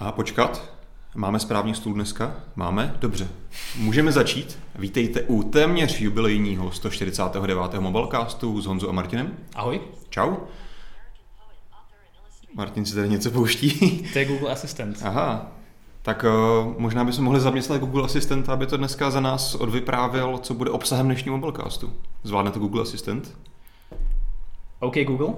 A počkat, máme správný stůl dneska? Máme? Dobře. Můžeme začít. Vítejte u téměř jubilejního 149. Mobilecastu s Honzou a Martinem. Ahoj. Čau. Martin si tady něco pouští. To je Google Assistant. Aha. Tak uh, možná bychom mohli zaměstnat Google Assistant, aby to dneska za nás odvyprávěl, co bude obsahem dnešního Mobilecastu. Zvládne to Google Assistant? OK Google.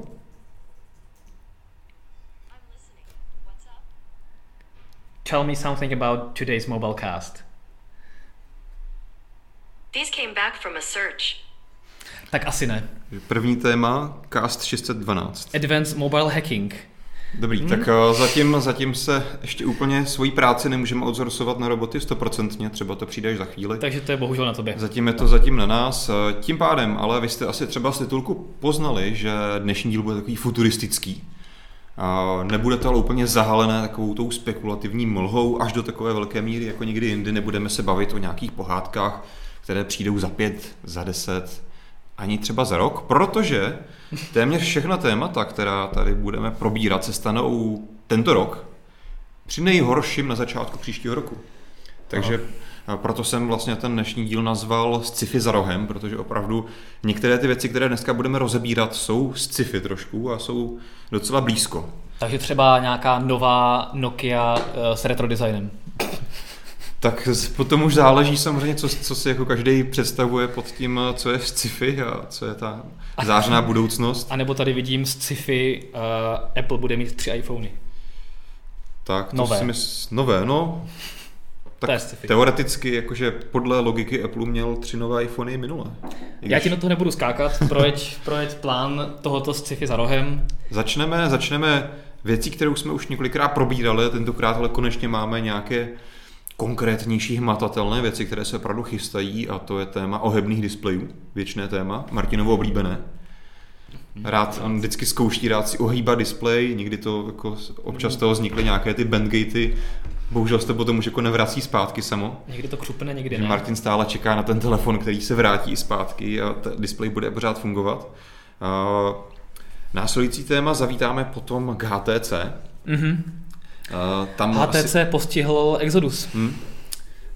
Tell me something about today's mobile cast. These came back from a search. Tak asi ne. První téma, Cast 612. Advanced mobile hacking. Dobrý, hmm. tak uh, zatím, zatím se ještě úplně svoji práci nemůžeme outsourcovat na roboty stoprocentně, třeba to přijde až za chvíli. Takže to je bohužel na tobě. Zatím je to zatím na nás. Eh, tím pádem, ale vy jste asi třeba z titulku poznali, že dnešní díl bude takový futuristický. Nebude to ale úplně zahalené takovou tou spekulativní mlhou až do takové velké míry, jako někdy jindy. Nebudeme se bavit o nějakých pohádkách, které přijdou za pět, za deset, ani třeba za rok, protože téměř všechna témata, která tady budeme probírat, se stanou tento rok při nejhorším na začátku příštího roku. Takže Aha. Proto jsem vlastně ten dnešní díl nazval sci-fi za rohem, protože opravdu některé ty věci, které dneska budeme rozebírat, jsou sci-fi trošku a jsou docela blízko. Takže třeba nějaká nová Nokia eh, s retro designem. Tak potom už záleží samozřejmě, co, co si jako každý představuje pod tím, co je sci-fi a co je ta zářná budoucnost. A nebo tady vidím sci-fi, uh, Apple bude mít tři iPhony. Tak, to nové. si mysl, nové, no. Tak to je sci-fi. teoreticky, jakože podle logiky Apple měl tři nové iPhony minule. Když... Já ti na to nebudu skákat, projeď, projeď plán tohoto sci-fi za rohem. Začneme, začneme věcí, kterou jsme už několikrát probírali, tentokrát ale konečně máme nějaké konkrétnější hmatatelné věci, které se opravdu chystají a to je téma ohebných displejů, věčné téma, Martinovo oblíbené. Rád, on vždycky zkouší rád si ohýbat displej, někdy to jako občas toho vznikly nějaké ty bandgatey, bohužel se to potom už jako nevrací zpátky samo. Někdy to křupne, někdy ne. Martin stále čeká na ten telefon, který se vrátí zpátky a ten displej bude pořád fungovat. Uh, následující téma zavítáme potom k HTC. Mm-hmm. Uh, tam HTC asi... postihl Exodus. Hmm.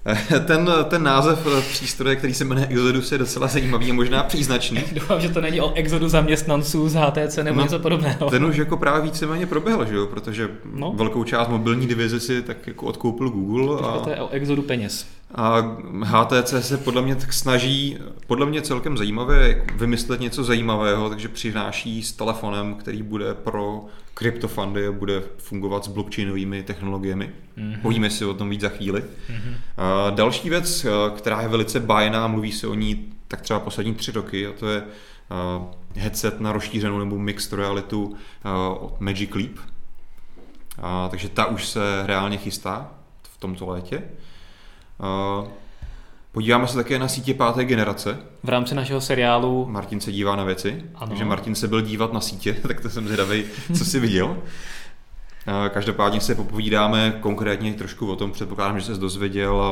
Ten, ten název eh, přístroje, který se jmenuje Exodus, je docela zajímavý a možná příznačný. Doufám, že to není o Exodu zaměstnanců z HTC nebo no, něco podobného. Ten už jako právě víceméně proběhl, že jo? protože no. velkou část mobilní divize si tak jako odkoupil Google. A... to je o Exodu peněz. A HTC se podle mě tak snaží, podle mě celkem zajímavě, vymyslet něco zajímavého, takže přináší s telefonem, který bude pro kryptofundy bude fungovat s blockchainovými technologiemi. Mm-hmm. Povíme si o tom víc za chvíli. Mm-hmm. A další věc, která je velice bajná, mluví se o ní tak třeba poslední tři roky, a to je headset na rozšířenou nebo mixed realitu od Magic Leap. A, takže ta už se reálně chystá v tomto létě. Podíváme se také na sítě páté generace. V rámci našeho seriálu. Martin se dívá na věci, ano. takže Martin se byl dívat na sítě, tak to jsem zvědavý, co si viděl. Každopádně se popovídáme konkrétně trošku o tom, předpokládám, že se dozvěděl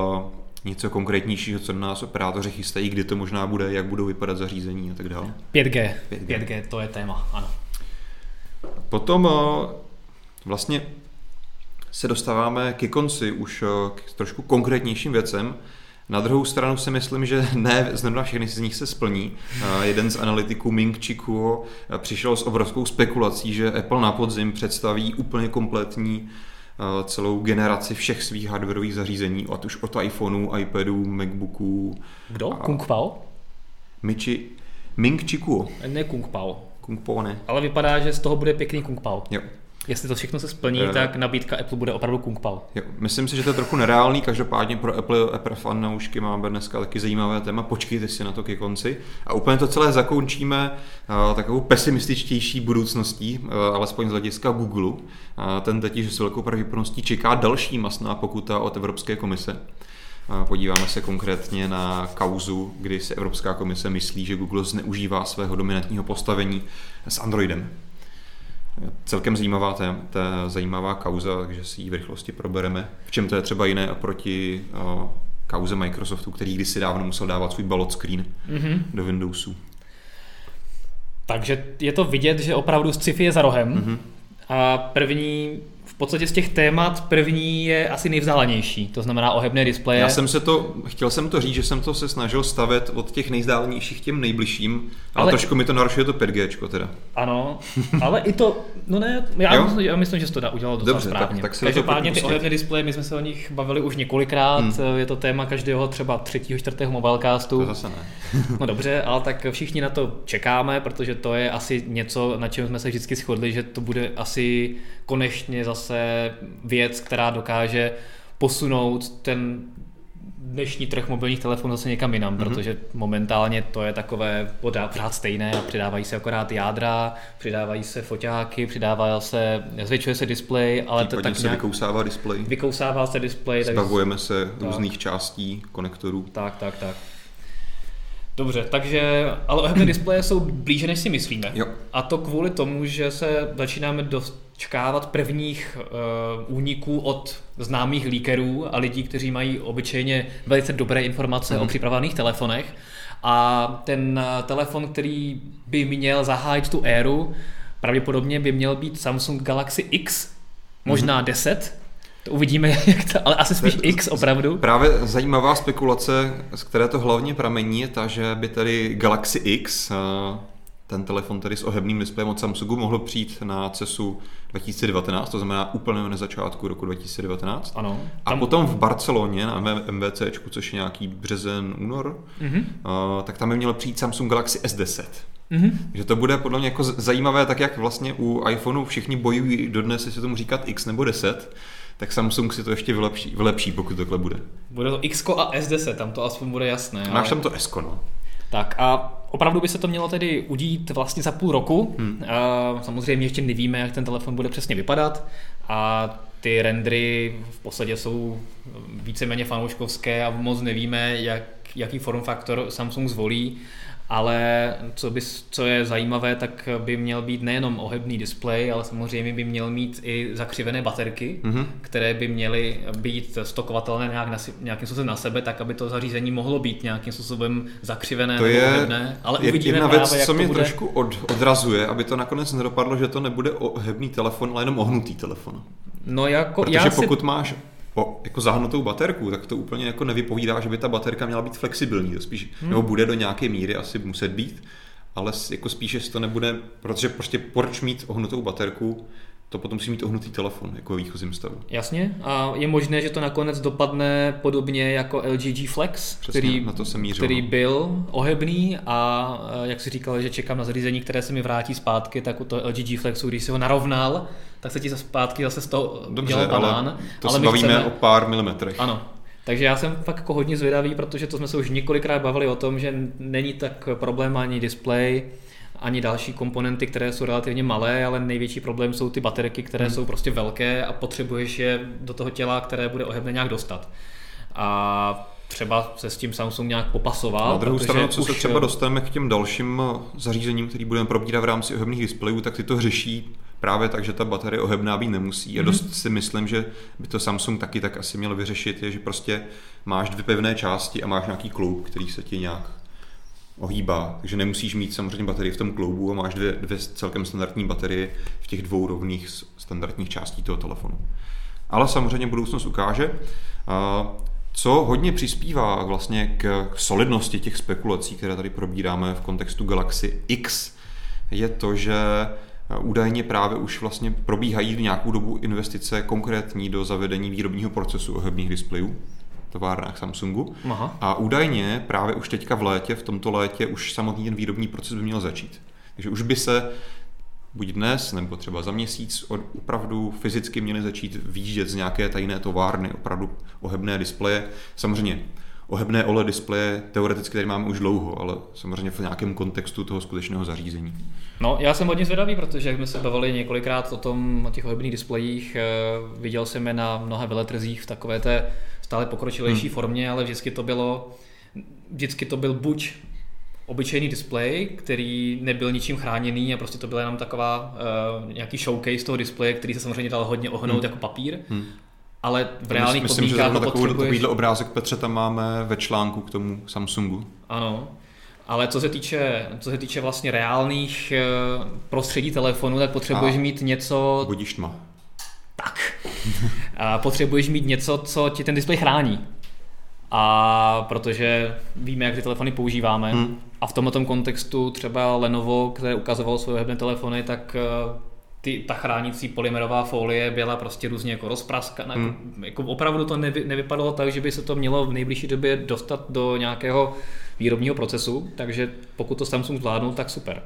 něco konkrétnějšího, co na nás operátoři chystají, kdy to možná bude, jak budou vypadat zařízení a tak dále. 5G. 5G. 5G, to je téma, ano. Potom vlastně se dostáváme ke konci už k trošku konkrétnějším věcem. Na druhou stranu si myslím, že ne znamená všechny z nich se splní. Jeden z analytiků Ming Chi Kuo přišel s obrovskou spekulací, že Apple na podzim představí úplně kompletní celou generaci všech svých hardwareových zařízení, ať už od iPhoneů, iPadů, MacBooků. Kdo? Kung Pao? Michi, Ming Chi Kuo. Ne Kung Pao. Kung Pao ne. Ale vypadá, že z toho bude pěkný Kung Pao. Jo. Jestli to všechno se splní, uh, tak nabídka Apple bude opravdu Kung Pao. Jo, myslím si, že to je trochu nereálný, každopádně pro Apple, Apple fanoušky máme dneska taky zajímavé téma, počkejte si na to ke konci. A úplně to celé zakončíme uh, takovou pesimističtější budoucností, uh, alespoň z hlediska Google. Uh, ten teď s velkou pravděpodobností čeká další masná pokuta od Evropské komise. Podíváme se konkrétně na kauzu, kdy si Evropská komise myslí, že Google zneužívá svého dominantního postavení s Androidem. Celkem zajímavá, té, té zajímavá kauza, takže si ji v rychlosti probereme. V čem to je třeba jiné oproti o, kauze Microsoftu, který kdysi dávno musel dávat svůj ballot screen mm-hmm. do Windowsu. Takže je to vidět, že opravdu sci-fi je za rohem. Mm-hmm. A první v podstatě z těch témat první je asi nejvzdálenější, to znamená ohebné displeje. Já jsem se to, chtěl jsem to říct, že jsem to se snažil stavět od těch nejzdálnějších těm nejbližším, ale, ale trošku mi to narušuje to 5G teda. Ano, ale i to, no ne, já, myslím, já myslím, že to dá udělalo docela Dobře, správně. Tak, tak se Každopádně ty ohebné displeje, my jsme se o nich bavili už několikrát, hmm. je to téma každého třeba třetího, čtvrtého mobilecastu. To zase ne. no dobře, ale tak všichni na to čekáme, protože to je asi něco, na čem jsme se vždycky shodli, že to bude asi konečně zase věc, která dokáže posunout ten dnešní trh mobilních telefonů zase někam jinam, mm-hmm. protože momentálně to je takové pořád stejné a přidávají se akorát jádra, přidávají se foťáky, přidává se, zvětšuje se displej, ale to tak se nějak, vykousává displej. Vykousává se displej. Zbavujeme tak, se tak. různých částí konektorů. Tak, tak, tak. Dobře, takže, ale ohebné displeje jsou blíže, než si myslíme. Jo. A to kvůli tomu, že se začínáme dočkávat prvních uh, úniků od známých líkerů a lidí, kteří mají obyčejně velice dobré informace mm. o mhm. připravovaných telefonech. A ten uh, telefon, který by měl zahájit tu éru, pravděpodobně by měl být Samsung Galaxy X, možná mm. 10, to uvidíme, jak to, ale asi spíš X opravdu. Právě zajímavá spekulace, z které to hlavně pramení, je ta, že by tady Galaxy X, eh, ten telefon tedy s ohebným displejem od Samsungu, mohl přijít na CESu 2019, to znamená úplně na začátku roku 2019. Ano. Tam... A potom v Barceloně na MVC, což je nějaký březen, únor, mm-hmm. tak tam by měl přijít Samsung Galaxy S10. Mm-hmm. Že to bude podle mě jako zajímavé, tak jak vlastně u iPhoneu všichni bojují dodnes, jestli tomu říkat X nebo 10, tak Samsung si to ještě vylepší, vylepší pokud takhle bude. Bude to X a S10, tam to aspoň bude jasné. Máš ale... tam to S, no. Tak a opravdu by se to mělo tedy udít vlastně za půl roku. Hmm. A samozřejmě ještě nevíme, jak ten telefon bude přesně vypadat a ty rendry v podstatě jsou víceméně fanouškovské a moc nevíme, jak, jaký form faktor Samsung zvolí ale co, by, co je zajímavé, tak by měl být nejenom ohebný displej, ale samozřejmě by měl mít i zakřivené baterky, mm-hmm. které by měly být stokovatelné nějak na, nějakým způsobem na sebe, tak aby to zařízení mohlo být nějakým způsobem zakřivené to je ohebné. Ale je uvidíme jedna právě, věc, co mě bude... trošku od, odrazuje, aby to nakonec nedopadlo, že to nebude ohebný telefon, ale jenom ohnutý telefon. No jako, Protože já pokud si... máš o jako zahnutou baterku, tak to úplně jako nevypovídá, že by ta baterka měla být flexibilní. To spíš, hmm. nebo bude do nějaké míry asi muset být, ale jako spíše to nebude, protože prostě proč mít ohnutou baterku, to potom musí mít ohnutý telefon jako výchozím stavu. Jasně a je možné, že to nakonec dopadne podobně jako LG G Flex, Přesně, který, na to se mířil, který no. byl ohebný a jak si říkal, že čekám na zařízení, které se mi vrátí zpátky, tak u toho LG G Flexu, když si ho narovnal, tak se ti zpátky zase z toho Dobře, udělal banán. Ale to ale se bavíme chceme... o pár milimetrech. Ano, takže já jsem fakt jako hodně zvědavý, protože to jsme se už několikrát bavili o tom, že není tak problém ani display, ani další komponenty, které jsou relativně malé, ale největší problém jsou ty baterky, které hmm. jsou prostě velké a potřebuješ je do toho těla, které bude ohebné nějak dostat. A třeba se s tím Samsung nějak popasoval. Na druhou stranu, co už... se třeba dostaneme k těm dalším zařízením, který budeme probírat v rámci ohebných displejů, tak ty to řeší právě tak, že ta baterie ohebná být nemusí. A dost si myslím, že by to Samsung taky tak asi měl vyřešit, je, že prostě máš dvě pevné části a máš nějaký kloub, který se ti nějak ohýbá. Takže nemusíš mít samozřejmě baterii v tom kloubu a máš dvě, dvě celkem standardní baterie v těch dvou rovných standardních částí toho telefonu. Ale samozřejmě budoucnost ukáže. Co hodně přispívá vlastně k solidnosti těch spekulací, které tady probíráme v kontextu Galaxy X, je to, že údajně právě už vlastně probíhají v nějakou dobu investice konkrétní do zavedení výrobního procesu ohebných displejů továrnách Samsungu. Aha. A údajně právě už teďka v létě, v tomto létě, už samotný ten výrobní proces by měl začít. Takže už by se buď dnes, nebo třeba za měsíc opravdu fyzicky měly začít výjíždět z nějaké tajné továrny, opravdu ohebné displeje. Samozřejmě ohebné OLED displeje teoreticky tady máme už dlouho, ale samozřejmě v nějakém kontextu toho skutečného zařízení. No, já jsem hodně zvědavý, protože jak jsme se bavili několikrát o tom, o těch ohebných displejích, eh, viděl jsem je na mnoha veletrzích v takové té stále pokročilejší hmm. formě, ale vždycky to bylo, vždycky to byl buď obyčejný displej, který nebyl ničím chráněný a prostě to byla jenom taková uh, nějaký showcase toho displeje, který se samozřejmě dal hodně ohnout hmm. jako papír. Hmm. Ale v reálných Myslím, podmínkách že potřebuješ... takovýhle obrázek Petře tam máme ve článku k tomu Samsungu. Ano, ale co se týče, co se týče vlastně reálných uh, prostředí telefonu, tak potřebuješ a mít něco... Budíš tma. tak potřebuješ mít něco, co ti ten displej chrání. A protože víme, jak ty telefony používáme hmm. a v tomto kontextu třeba Lenovo, které ukazovalo svoje webné telefony, tak eh, ty, ta chránící polymerová folie byla prostě různě jako rozpraskaná. Hmm. Jako, jako opravdu to nevy, nevypadalo tak, že by se to mělo v nejbližší době dostat do nějakého výrobního procesu, takže pokud to Samsung zvládnul, tak super.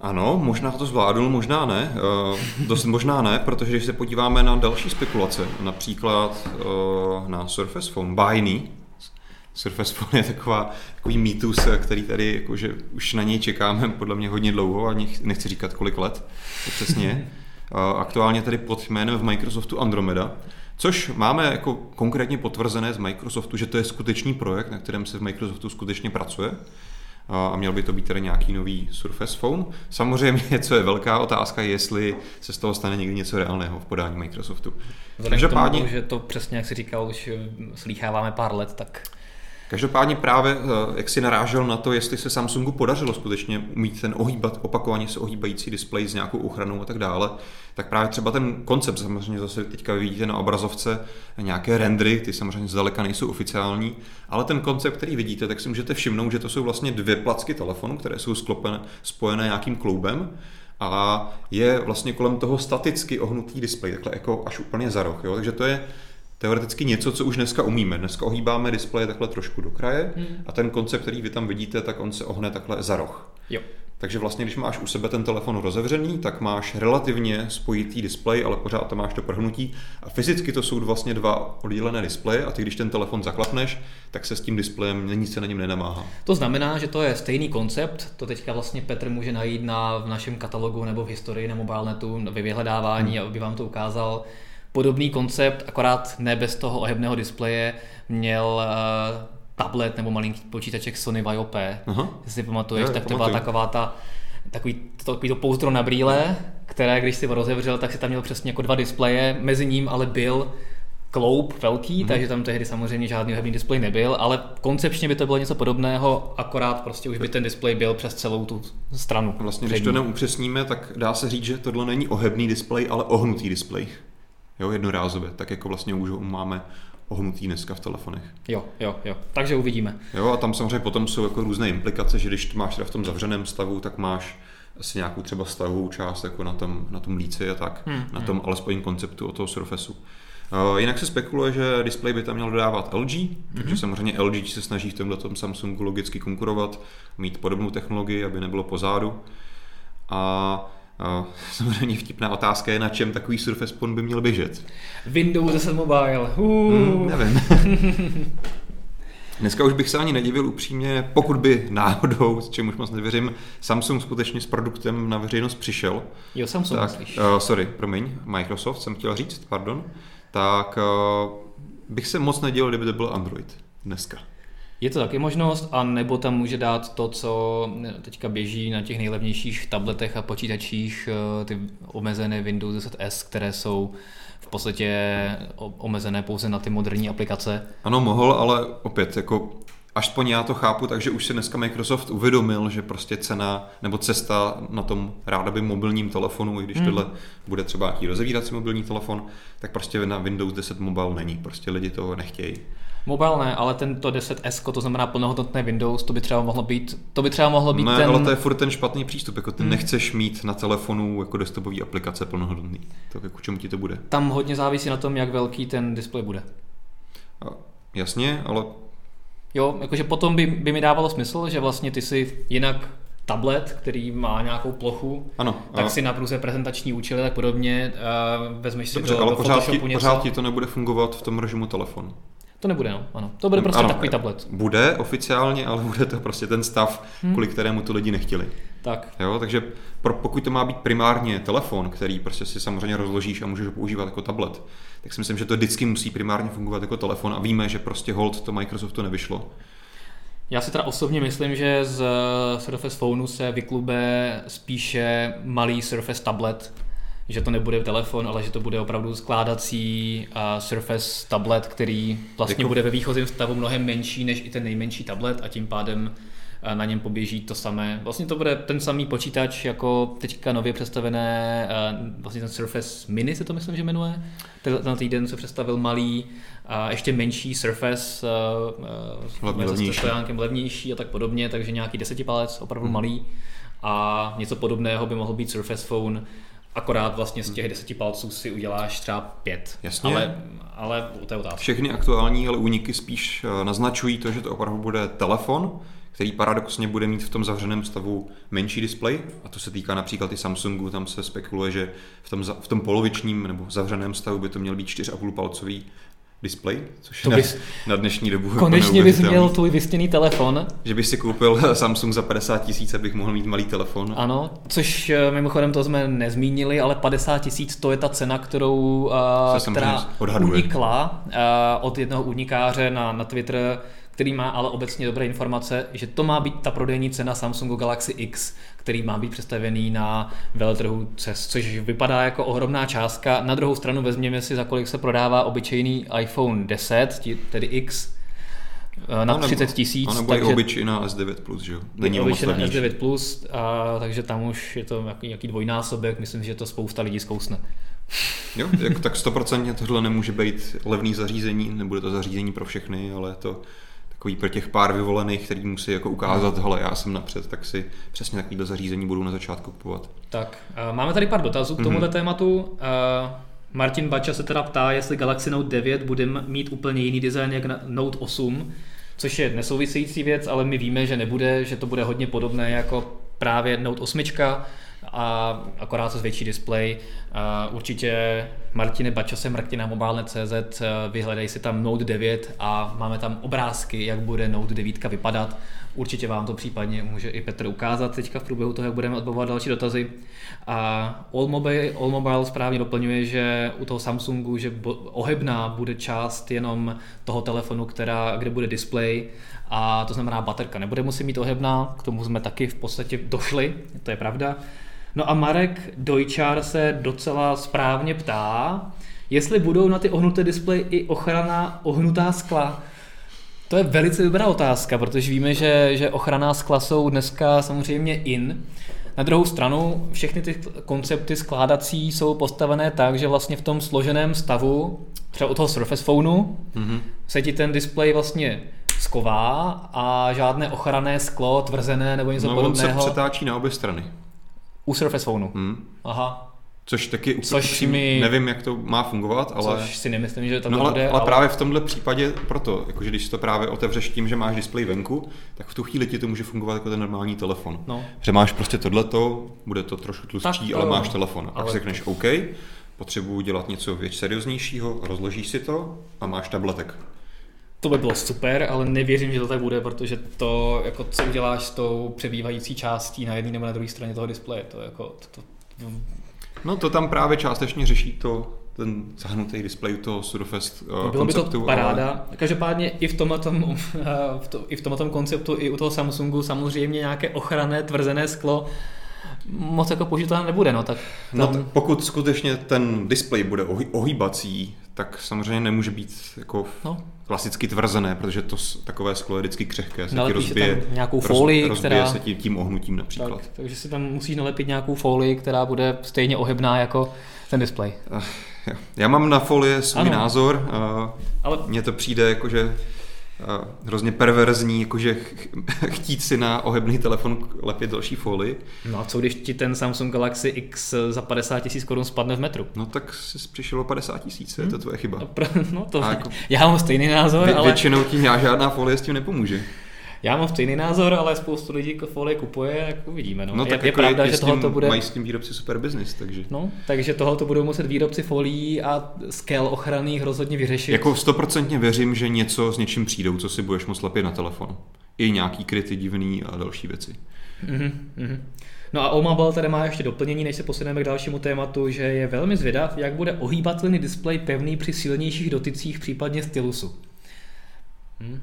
Ano, možná to zvládl, možná ne. Uh, dost možná ne, protože když se podíváme na další spekulace, například uh, na Surface Phone, Biny, Surface Phone je taková, takový mýtus, který tady jakože už na něj čekáme podle mě hodně dlouho a nechci říkat kolik let, přesně. Uh, aktuálně tady pod jménem v Microsoftu Andromeda, což máme jako konkrétně potvrzené z Microsoftu, že to je skutečný projekt, na kterém se v Microsoftu skutečně pracuje a měl by to být tedy nějaký nový Surface Phone. Samozřejmě, co je velká otázka, jestli se z toho stane někdy něco reálného v podání Microsoftu. Každopádně, tomu, že to přesně, jak si říkal, už eh, slýcháváme pár let, tak Každopádně právě, eh, jak si narážel na to, jestli se Samsungu podařilo skutečně mít ten ohýbat, opakovaně se ohýbající displej s nějakou ochranou a tak dále, tak právě třeba ten koncept, samozřejmě zase teďka vidíte na obrazovce nějaké rendry, ty samozřejmě zdaleka nejsou oficiální, ale ten koncept, který vidíte, tak si můžete všimnout, že to jsou vlastně dvě placky telefonu, které jsou sklopené, spojené nějakým kloubem a je vlastně kolem toho staticky ohnutý displej, takhle jako až úplně za roh. Jo? Takže to je teoreticky něco, co už dneska umíme. Dneska ohýbáme displeje takhle trošku do kraje hmm. a ten koncept, který vy tam vidíte, tak on se ohne takhle za roh. Jo. Takže vlastně, když máš u sebe ten telefon rozevřený, tak máš relativně spojitý displej, ale pořád to máš to prohnutí. A fyzicky to jsou vlastně dva oddělené displeje a ty, když ten telefon zaklapneš, tak se s tím displejem nic se na něm nenamáhá. To znamená, že to je stejný koncept, to teďka vlastně Petr může najít na, v našem katalogu nebo v historii na mobilnetu ve vyhledávání, hmm. aby vám to ukázal podobný koncept, akorát ne bez toho ohebného displeje, měl uh, tablet nebo malinký počítaček Sony Vaio P. Aha. Jestli si pamatuješ, je, tak to byla taková ta takový to, takový to pouzdro na brýle, které když si ho rozevřel, tak si tam měl přesně jako dva displeje, mezi ním ale byl kloub velký, mm-hmm. takže tam tehdy samozřejmě žádný ohebný displej nebyl, ale koncepčně by to bylo něco podobného, akorát prostě už by ten displej byl přes celou tu stranu. Vlastně, přední. když to neupřesníme, tak dá se říct, že tohle není ohebný displej, ale ohnutý displej jo, jednorázově, tak jako vlastně už máme ohnutý dneska v telefonech. Jo, jo, jo. Takže uvidíme. Jo, a tam samozřejmě potom jsou jako různé implikace, že když to máš teda v tom zavřeném stavu, tak máš asi nějakou třeba stavovou část jako na tom, na tom líci a tak, hmm, na tom hmm. alespoň konceptu od toho Surfaceu. Uh, jinak se spekuluje, že display by tam měl dodávat LG, mm-hmm. takže samozřejmě LG se snaží v tomhle tom Samsungu logicky konkurovat, mít podobnou technologii, aby nebylo pozadu. A samozřejmě vtipná otázka je, na čem takový Surface Phone by měl běžet. Windows 10 Mobile. Uh. Hmm, nevím. Dneska už bych se ani nedivil upřímně, pokud by náhodou, s čím už moc nevěřím, Samsung skutečně s produktem na veřejnost přišel. Jo, Samsung tak, uh, sorry, promiň, Microsoft jsem chtěl říct, pardon. Tak uh, bych se moc nedělal, kdyby to byl Android dneska. Je to taky možnost, a nebo tam může dát to, co teďka běží na těch nejlevnějších tabletech a počítačích, eh, ty omezené Windows 10S, které jsou v podstatě omezené pouze na ty moderní aplikace. Ano, mohl, ale opět, jako až po já to chápu, takže už se dneska Microsoft uvědomil, že prostě cena nebo cesta na tom ráda by mobilním telefonu, i když hmm. tohle bude třeba nějaký rozevírací mobilní telefon, tak prostě na Windows 10 Mobile není. Prostě lidi toho nechtějí. Mobile ne, ale tento 10S, to znamená plnohodnotné Windows, to by třeba mohlo být, to by třeba mohlo být ne, ten... ale to je furt ten špatný přístup, jako ty hmm. nechceš mít na telefonu jako desktopové aplikace plnohodnotný. Tak jako čemu ti to bude? Tam hodně závisí na tom, jak velký ten displej bude. A, jasně, ale... Jo, jakože potom by, by mi dávalo smysl, že vlastně ty si jinak tablet, který má nějakou plochu, ano, tak a... si na průze prezentační účely tak podobně vezmeš Dobře, si do, ale do pořád ti, něco. pořád ti to nebude fungovat v tom režimu telefonu. To nebude, no. Ano. To bude prostě ano, takový tablet. Bude oficiálně, ale bude to prostě ten stav, hmm. kvůli kterému to lidi nechtěli. Tak. Jo, takže pro, pokud to má být primárně telefon, který prostě si samozřejmě rozložíš a můžeš ho používat jako tablet, tak si myslím, že to vždycky musí primárně fungovat jako telefon a víme, že prostě hold to Microsoftu nevyšlo. Já si teda osobně myslím, že z Surface Phoneu se vyklube spíše malý Surface tablet, že to nebude telefon, ale že to bude opravdu skládací uh, Surface tablet, který vlastně jako... bude ve výchozím stavu mnohem menší než i ten nejmenší tablet a tím pádem na něm poběží to samé. Vlastně to bude ten samý počítač jako teďka nově představené, vlastně ten Surface Mini se to myslím, že jmenuje. Ten týden se představil malý, a ještě menší Surface Hlavně se levnější. stojánkem levnější a tak podobně, takže nějaký desetipalec, opravdu malý. A něco podobného by mohl být Surface Phone, akorát vlastně z těch deseti palců si uděláš třeba pět. Jasně. Ale, ale to je otázka. Všechny aktuální ale úniky spíš eh, naznačují to, že to opravdu bude telefon, který paradoxně bude mít v tom zavřeném stavu menší displej. A to se týká například i Samsungu, tam se spekuluje, že v tom, v tom polovičním nebo zavřeném stavu by to měl být 4,5 palcový displej, což To na, bys- na dnešní dobu jako Konečně bys měl tvůj vystěný telefon, Že bych si koupil Samsung za 50 tisíc, abych mohl mít malý telefon. ano, což eh, mimochodem to jsme nezmínili, ale 50 tisíc to je ta cena, kterou, uh, která unikla uh, od jednoho unikáře na, na Twitter, který má ale obecně dobré informace, že to má být ta prodejní cena Samsungu Galaxy X, který má být představený na veletrhu CES, což vypadá jako ohromná částka. Na druhou stranu vezměme si, za kolik se prodává obyčejný iPhone 10, ti- tedy X, eh, na A nebo- 30 tisíc. A nebo i obyčejná S9+, Plus, že jo? Není Obyčejná levnější. S9 Plus, a, takže tam už je to jaký, jaký dvojnásobek, myslím, že to spousta lidí zkousne. Jo, jak, tak 100% tohle nemůže být levný zařízení, nebude to zařízení pro všechny, ale to takový pro těch pár vyvolených, který musí jako ukázat, hele, já jsem napřed, tak si přesně takovýhle zařízení budou na začátku kupovat. Tak, máme tady pár dotazů k tomuto tématu. A Martin Bača se teda ptá, jestli Galaxy Note 9 bude mít úplně jiný design jak Note 8, což je nesouvisející věc, ale my víme, že nebude, že to bude hodně podobné jako právě Note 8 a akorát se větší displej. Určitě Martine Bača mrkni na mobile.cz, vyhledej si tam Note 9 a máme tam obrázky, jak bude Note 9 vypadat. Určitě vám to případně může i Petr ukázat teďka v průběhu toho, jak budeme odbavovat další dotazy. A All Mobile, All Mobile správně doplňuje, že u toho Samsungu, že ohebná bude část jenom toho telefonu, která, kde bude display a to znamená baterka nebude muset mít ohebná, k tomu jsme taky v podstatě došli, to je pravda. No a Marek Dojčár se docela správně ptá, jestli budou na ty ohnuté displeje i ochrana ohnutá skla. To je velice dobrá otázka, protože víme, že, že ochranná skla jsou dneska samozřejmě in. Na druhou stranu všechny ty koncepty skládací jsou postavené tak, že vlastně v tom složeném stavu, třeba u toho Surface Phoneu, mm-hmm. se ti ten displej vlastně sková a žádné ochranné sklo, tvrzené nebo něco No, on se podobného přetáčí na obě strany. U Surface Phoneu. Hm. Aha, Což taky Což mi- nevím, jak to má fungovat, ale... což si nemyslím, že to No ale, bude. ale právě v tomhle případě proto, jakože když to právě otevřeš tím, že máš displej venku, tak v tu chvíli ti to může fungovat jako ten normální telefon. No. Že máš prostě tohleto, bude to trošku tlustší, Tak ale jo. máš telefon. A pak Ale- řekneš OK, potřebuji dělat něco věc serióznějšího, rozložíš si to a máš tabletek. To by bylo super, ale nevěřím, že to tak bude, protože to, jako co uděláš s tou přebývající částí na jedné nebo na druhé straně toho displeje, to jako, to, to, No to tam právě částečně řeší to, ten zahnutý displej toho Surface uh, bylo by konceptu. to paráda. Každopádně i v tomhletom, v to, i v tomhletom konceptu, i u toho Samsungu samozřejmě nějaké ochranné tvrzené sklo moc jako použitelné nebude, no tak No, tam, t- pokud skutečně ten displej bude ohy- ohýbací, tak samozřejmě nemůže být jako no, klasicky tvrzené, protože to takové sklo je vždycky křehké, se ti Nalepíš si rozbije, tam nějakou folii, rozbije která- se tím, tím ohnutím například. tak, takže si tam musíš nalepit nějakou folii, která bude stejně ohebná jako ten displej. Eh, jo. Já mám na folie svůj Ano. názor, Ale mně to přijde jakože eh, hrozně perverzní, jakože ch- chtít si na ohebný telefon lepit další folii. No a co když ti ten Samsung Galaxy X za 50 tisíc korun spadne v metru? No tak jsi přišel o 50 tisíc, je to tvoje chyba. No, no to, A jako- já mám stejný názor, Vě- ale Většinou ti žádná folie s tím nepomůže. Já mám stejný názor, ale spoustu lidí folie kupuje, jak uvidíme. No. No, je, tak je jako pravda, je, že tohle bude... mají s tím výrobci super business, takže... No, takže tohle budou muset výrobci folií a skel ochranných rozhodně vyřešit. Jako stoprocentně věřím, že něco s něčím přijdou, co si budeš moct lepit na telefon. I nějaký kryty divný a další věci. Mhm, mhm. No a Omabel tady má ještě doplnění, než se posuneme k dalšímu tématu, že je velmi zvědav, jak bude ohýbatelný displej pevný při silnějších dotycích, případně stylusu. Hm?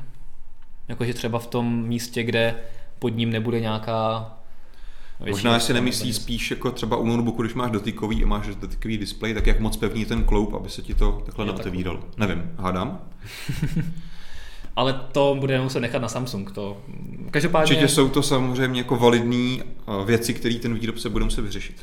Jakože třeba v tom místě, kde pod ním nebude nějaká... větší Možná si nemyslí spíš jako třeba u notebooku, když máš dotykový a máš dotykový displej, tak jak moc pevný ten kloup, aby se ti to takhle neotevíralo. Nevím, hádám. ale to budeme muset nechat na Samsung. To, každopádně... Určitě jsou to samozřejmě jako validní eh, věci, které ten výrobce bude muset vyřešit.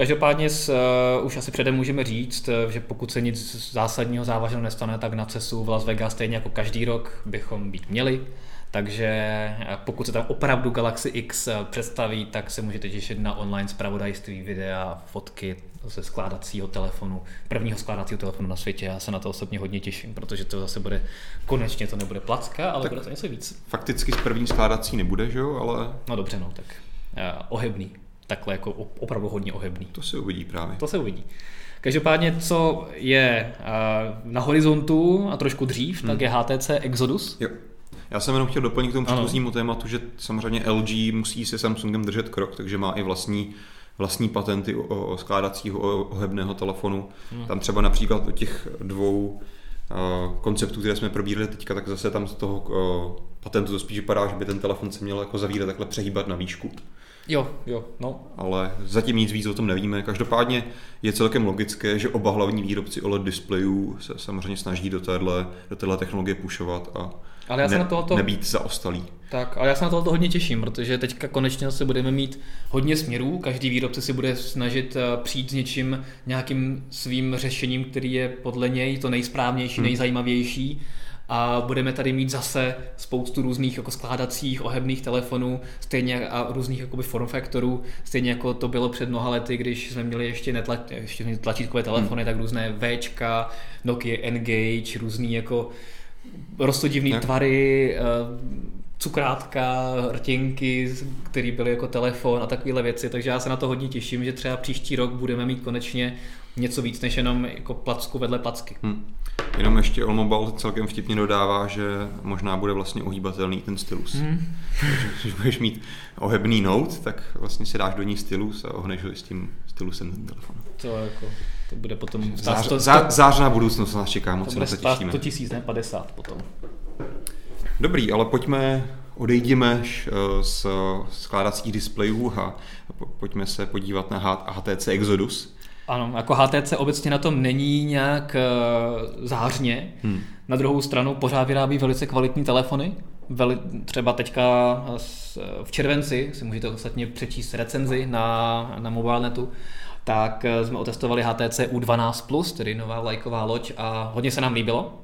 Každopádně s, uh, už asi předem můžeme říct, uh, že pokud se nic zásadního závažného nestane, tak na CESu v Las Vegas stejně jako každý rok bychom být měli. Takže pokud se tam opravdu Galaxy X představí, tak se můžete těšit na online zpravodajství, videa, fotky ze skládacího telefonu, prvního skládacího telefonu na světě. Já se na to osobně hodně těším, protože to zase bude, konečně to nebude placka, ale tak bude to něco víc. Fakticky z první skládací nebude, že jo, ale... No dobře, no, tak uh, ohebný. Takhle jako opravdu hodně ohebný. To se uvidí právě. To se uvidí. Každopádně, co je na horizontu a trošku dřív, hmm. tak je HTC Exodus. Jo. Já jsem jenom chtěl doplnit k tomu předchozímu tématu, že samozřejmě LG musí se Samsungem držet krok, takže má i vlastní vlastní patenty o, o skládacího ohebného telefonu. Hmm. Tam třeba například o těch dvou uh, konceptů, které jsme probírali teďka, tak zase tam z toho uh, patentu to spíš vypadá, že by ten telefon se měl jako zavírat takhle přehýbat na výšku. Jo, jo, no. Ale zatím nic víc o tom nevíme. Každopádně je celkem logické, že oba hlavní výrobci OLED displejů se samozřejmě snaží do téhle, do téhle technologie pušovat a ale já se ne, na tohoto, nebýt zaostalý. Tak, ale já se na tohoto hodně těším, protože teďka konečně zase budeme mít hodně směrů, každý výrobce si bude snažit eh, přijít s něčím, nějakým svým řešením, který je podle něj to nejsprávnější, hmm. nejzajímavější a budeme tady mít zase spoustu různých jako skládacích ohebných telefonů, stejně a různých jakoby form factorů, stejně jako to bylo před mnoha lety, když jsme měli ještě, netla, ještě tlačítkové telefony, hmm. tak různé Včka, Nokia Engage, různý jako rostodivný tvary, eh, cukrátka, rtěnky, které byly jako telefon a takovéhle věci, takže já se na to hodně těším, že třeba příští rok budeme mít konečně něco víc než jenom jako placku vedle placky. Hmm. Jenom ještě Olmobile celkem vtipně dodává, že možná bude vlastně ohýbatelný ten stylus. Hmm. Takže když budeš mít ohebný note, tak vlastně si dáš do ní stylus a ohneš ho s tím stylusem ten telefon. To jako, to bude potom... Zář, to, zá, zářná budoucnost nás čeká, moc se na to těšíme. To tisíc, ne 50 potom. Dobrý, ale pojďme, odejdeme eh, z skládacích displejů a pojďme se podívat na HTC Exodus. Ano, jako HTC obecně na tom není nějak uh, zářně. Hmm. Na druhou stranu pořád vyrábí velice kvalitní telefony. Veli, třeba teďka v červenci, si můžete ostatně přečíst recenzi na, na mobilnetu, tak eh, jsme otestovali HTC U12+, tedy nová lajková loď a hodně se nám líbilo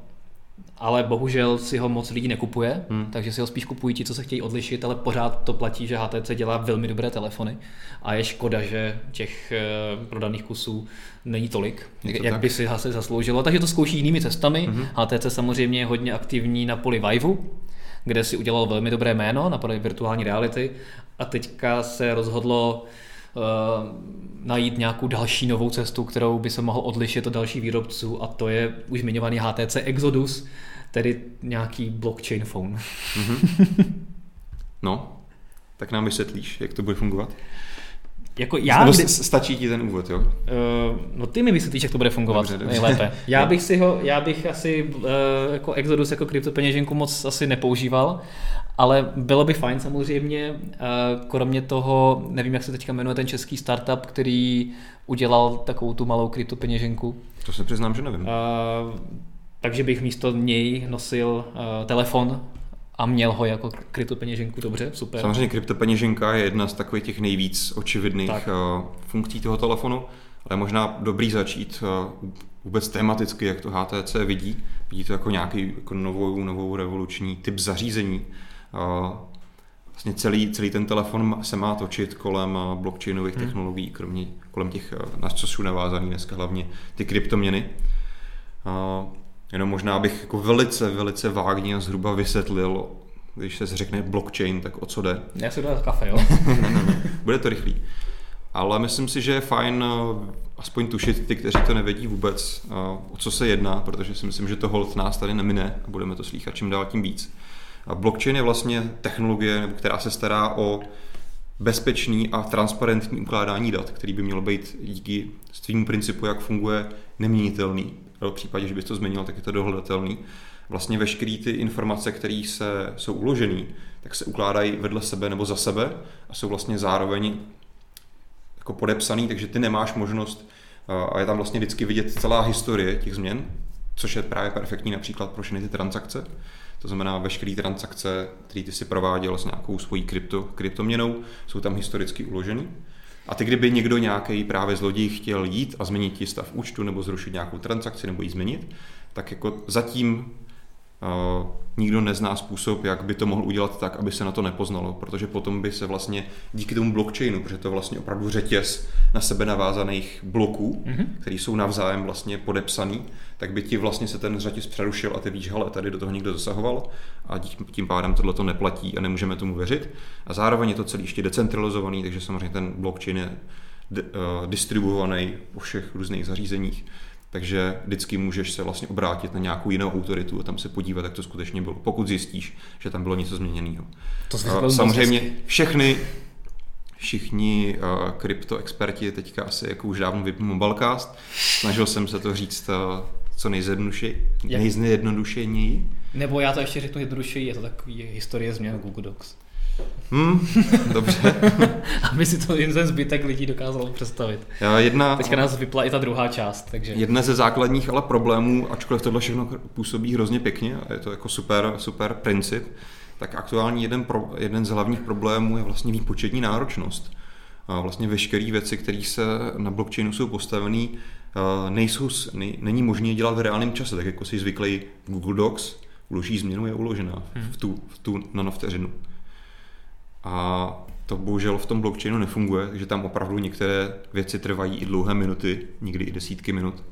ale bohužel si ho moc lidí nekupuje, hmm. takže si ho spíš kupují ti, co se chtějí odlišit, ale pořád to platí, že HTC dělá velmi dobré telefony a je škoda, že těch eh, prodaných kusů není tolik, to jak tak. by si asi zasloužilo, takže to zkouší jinými cestami. Hmm. HTC samozřejmě je hodně aktivní na poli Vive, kde si udělal velmi dobré jméno na poli virtuální reality a teďka se rozhodlo najít nějakou další novou cestu, kterou by se mohl odlišit od dalších výrobců a to je už zmiňovaný HTC Exodus, tedy nějaký blockchain phone. Mm-hmm. No, tak nám vysvětlíš, jak to bude fungovat? Jako já, Nebo kdy... stačí ti ten úvod, jo? Uh, no ty mi vysvětlíš, jak to bude fungovat dobře, dobře. nejlépe. Já bych si ho, já bych asi uh, jako Exodus jako kryptopeněženku moc asi nepoužíval, ale bylo by fajn samozřejmě, uh, kromě toho, nevím, jak se teďka jmenuje ten český startup, který udělal takovou tu malou kryptopeněženku. To se přiznám, že nevím. Uh, takže bych místo něj nosil uh, telefon a měl ho jako kryptopeněženku dobře, super. Samozřejmě kryptopeněženka je jedna z takových těch nejvíc očividných tak. Eh, funkcí toho telefonu, ale možná dobrý začít eh, vůbec tematicky, jak to HTC vidí. Vidí to jako nějaký jako novou, novou revoluční typ zařízení. Eh, vlastně celý, celý ten telefon se má točit kolem blockchainových hmm. technologií, kromě kolem těch, na co jsou navázaný dneska hlavně ty kryptoměny. Jenom možná bych jako velice, velice vágně a zhruba vysvětlil, když se řekne blockchain, tak o co jde. Já si dám kafe, jo? ne, ne, ne, bude to rychlý. Ale myslím si, že je fajn eh, aspoň tušit ty, kteří to nevědí vůbec, eh, o co se jedná, protože si myslím, že to hold nás tady nemine a budeme to slýchat čím dál tím víc. A blockchain je vlastně technologie, která se stará o bezpečný a transparentní ukládání dat, který by mělo být díky svým principu, jak funguje, neměnitelný v případě, že bys to změnil, tak je to dohledatelný. Vlastně veškeré ty informace, které se, jsou uložené, tak se ukládají vedle sebe nebo za sebe a jsou vlastně zároveň jako podepsaný, takže ty nemáš možnost, a je tam vlastně vždycky vidět celá historie těch změn, což je právě perfektní například pro všechny ty transakce. To znamená, veškeré transakce, které ty si prováděl s nějakou svojí krypto, kryptoměnou, jsou tam historicky uloženy. A ty, kdyby někdo nějaký právě zloděj chtěl jít a změnit ti stav účtu nebo zrušit nějakou transakci nebo ji změnit, tak jako zatím nikdo nezná způsob, jak by to mohl udělat tak, aby se na to nepoznalo, protože potom by se vlastně díky tomu blockchainu, protože to vlastně opravdu řetěz na sebe navázaných bloků, mm-hmm. který jsou navzájem vlastně podepsaný, tak by ti vlastně se ten řetěz přerušil a ty víš, hele, tady do toho někdo zasahoval a tím pádem tohle to neplatí a nemůžeme tomu věřit. A zároveň je to celý ještě decentralizovaný, takže samozřejmě ten blockchain je distribuovaný po všech různých zařízeních takže vždycky můžeš se vlastně obrátit na nějakou jinou autoritu a tam se podívat, jak to skutečně bylo, pokud zjistíš, že tam bylo něco změněného. To Samozřejmě všechny všichni uh, kryptoexperti teďka asi jako už dávno vypnu Mobilecast. Snažil jsem se to říct uh, co nejzjednodušeněji. Nebo já to ještě řeknu jednodušeji, je to takový historie změn Google Docs. Hmm, dobře. Aby si to jen ten zbytek lidí dokázal představit. Jedna, Teďka nás vypla i ta druhá část. Takže... Jedna ze základních ale problémů, ačkoliv tohle všechno působí hrozně pěkně a je to jako super, super princip, tak aktuální jeden, pro, jeden z hlavních problémů je vlastně výpočetní náročnost. A vlastně veškeré věci, které se na blockchainu jsou postavené, nejsou, nej, není možné dělat v reálném čase, tak jako si zvyklý Google Docs, uloží změnu, je uložená v tu, v tu nanovteřinu. A to bohužel v tom blockchainu nefunguje, takže tam opravdu některé věci trvají i dlouhé minuty, někdy i desítky minut.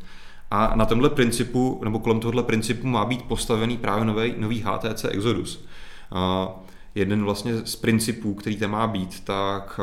A na tomhle principu, nebo kolem tohohle principu má být postavený právě nový, nový HTC Exodus. A jeden vlastně z principů, který tam má být, tak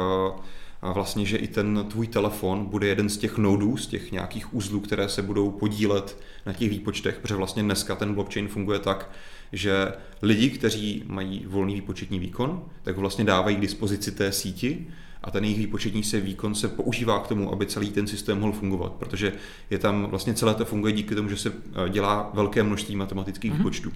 a vlastně, že i ten tvůj telefon bude jeden z těch nodů, z těch nějakých uzlů, které se budou podílet na těch výpočtech, protože vlastně dneska ten blockchain funguje tak, že lidi, kteří mají volný výpočetní výkon, tak ho vlastně dávají k dispozici té síti a ten jejich výpočetní se výkon se používá k tomu, aby celý ten systém mohl fungovat, protože je tam vlastně celé to funguje díky tomu, že se eh, dělá velké množství matematických mm-hmm. výpočtů.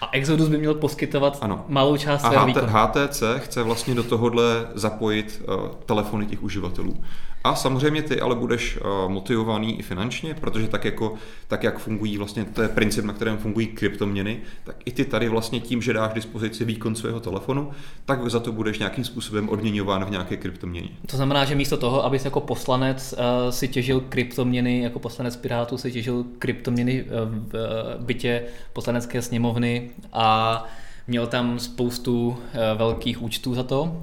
A Exodus by měl poskytovat ano. malou část a HT, HTC chce vlastně do tohohle zapojit uh, telefony těch uživatelů. A samozřejmě ty ale budeš uh, motivovaný i finančně, protože tak, jako, tak jak fungují vlastně, to je princip, na kterém fungují kryptoměny, tak i ty tady vlastně tím, že dáš dispozici výkon svého telefonu, tak za to budeš nějakým způsobem odměňován v nějaké kryptoměně. To znamená, že místo toho, abys jako poslanec uh, si těžil kryptoměny, jako poslanec Pirátu si těžil kryptoměny uh, v uh, bytě poslanecké sněmovny a měl tam spoustu velkých účtů za to,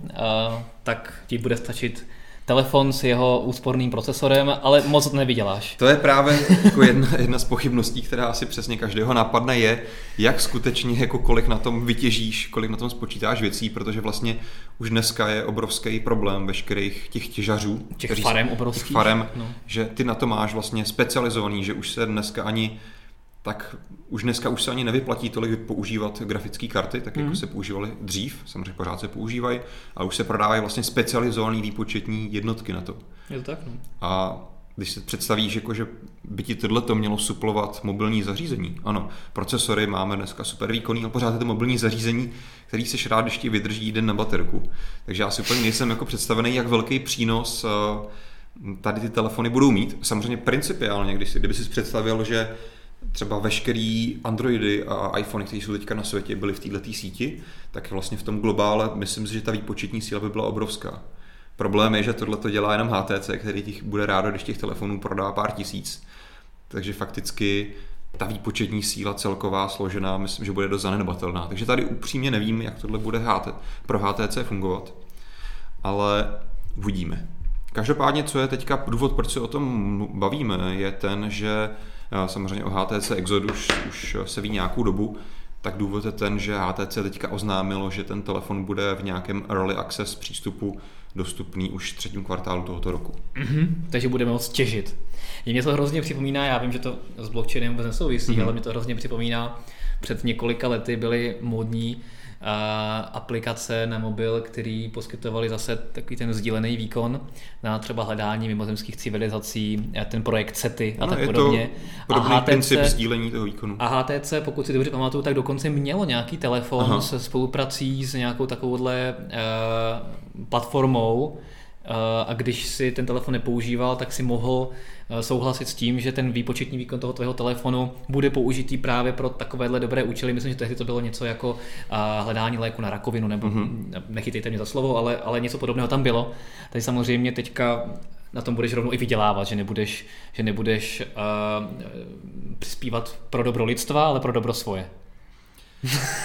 tak ti bude stačit telefon s jeho úsporným procesorem, ale moc nevyděláš. To je právě jako jedna, jedna z pochybností, která asi přesně každého napadne, je, jak skutečně, jako kolik na tom vytěžíš, kolik na tom spočítáš věcí, protože vlastně už dneska je obrovský problém veškerých těch těžařů. Těch farem obrovských. Těch farem, no. že ty na to máš vlastně specializovaný, že už se dneska ani tak už dneska už se ani nevyplatí tolik používat grafické karty, tak jako mm. se používaly dřív, samozřejmě pořád se používají, a už se prodávají vlastně specializované výpočetní jednotky na to. Je to tak, no. A když si představíš, jako, že by ti tohle to mělo suplovat mobilní zařízení. Ano, procesory máme dneska super výkonný, ale pořád je to mobilní zařízení, který se rád ještě vydrží den na baterku. Takže já si úplně nejsem jako představený, jak velký přínos eh, tady ty telefony budou mít. Samozřejmě principiálně, když si, kdyby si představil, že třeba veškerý Androidy a iPhony, které jsou teďka na světě, byly v této síti, tak vlastně v tom globále myslím si, že ta výpočetní síla by byla obrovská. Problém je, že tohle to dělá jenom HTC, který těch bude rádo, když těch telefonů prodá pár tisíc. Takže fakticky ta výpočetní síla celková složená, myslím, že bude dost zanedbatelná. Takže tady upřímně nevím, jak tohle bude pro HTC fungovat. Ale uvidíme. Každopádně, co je teďka důvod, proč se o tom bavíme, je ten, že samozřejmě o HTC Exodus už se ví nějakou dobu, tak důvod je ten, že HTC teďka oznámilo, že ten telefon bude v nějakém early access přístupu dostupný už v třetím kvartálu tohoto roku. Mm-hmm, takže budeme moct těžit. Mě to hrozně připomíná, já vím, že to s blockchainem vůbec nesouvisí, mm-hmm. ale mě to hrozně připomíná, před několika lety byly módní aplikace na mobil, který poskytovali zase takový ten sdílený výkon na třeba hledání mimozemských civilizací, ten projekt CETY a ano, tak podobně. To a HTC, princip sdílení toho výkonu. A HTC, pokud si dobře pamatuju, tak dokonce mělo nějaký telefon Aha. se spoluprací s nějakou takovouhle uh, platformou, a když si ten telefon nepoužíval, tak si mohl eh, souhlasit s tím, že ten výpočetní výkon toho tvého telefonu bude použitý právě pro takovéhle dobré účely. Myslím, že tehdy to bylo něco jako hledání léku na rakovinu, nebo mm-hmm. nechytejte mě za slovo, ale, ale něco podobného tam bylo. Takže samozřejmě teďka na tom budeš rovnou i vydělávat, že nebudeš, že nebudeš uh, přispívat pro dobro lidstva, ale pro dobro svoje.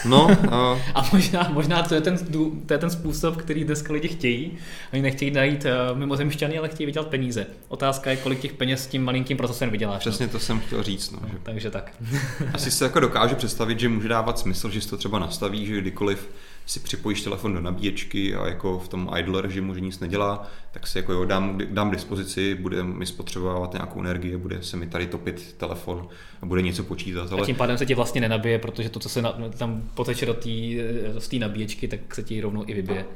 No, uh... a možná, možná to, je ten, to je ten způsob, který dneska lidi chtějí. Oni nechtějí najít uh, mimozemšťany, ale chtějí vydělat peníze. Otázka je, kolik těch peněz s tím malinkým procesorem vyděláš. Přesně no. to jsem chtěl říct. No, že... Takže tak. Asi se jako dokážu představit, že může dávat smysl, že si to třeba nastaví, že kdykoliv si připojíš telefon do nabíječky a jako v tom idle režimu, že nic nedělá, tak si jako jo, dám, dám dispozici, bude mi spotřebovávat nějakou energii, bude se mi tady topit telefon a bude něco počítat. Ale... A tím pádem se ti vlastně nenabije, protože to, co se na, tam poteče do té nabíječky, tak se ti rovnou i vybije.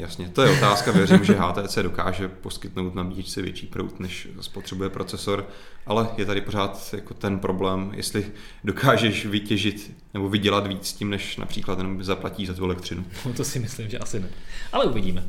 Jasně, to je otázka. Věřím, že HTC dokáže poskytnout nabíječce větší prout, než spotřebuje procesor, ale je tady pořád jako ten problém, jestli dokážeš vytěžit nebo vydělat víc tím, než například jenom zaplatí za tu elektřinu. No to si myslím, že asi ne. Ale uvidíme.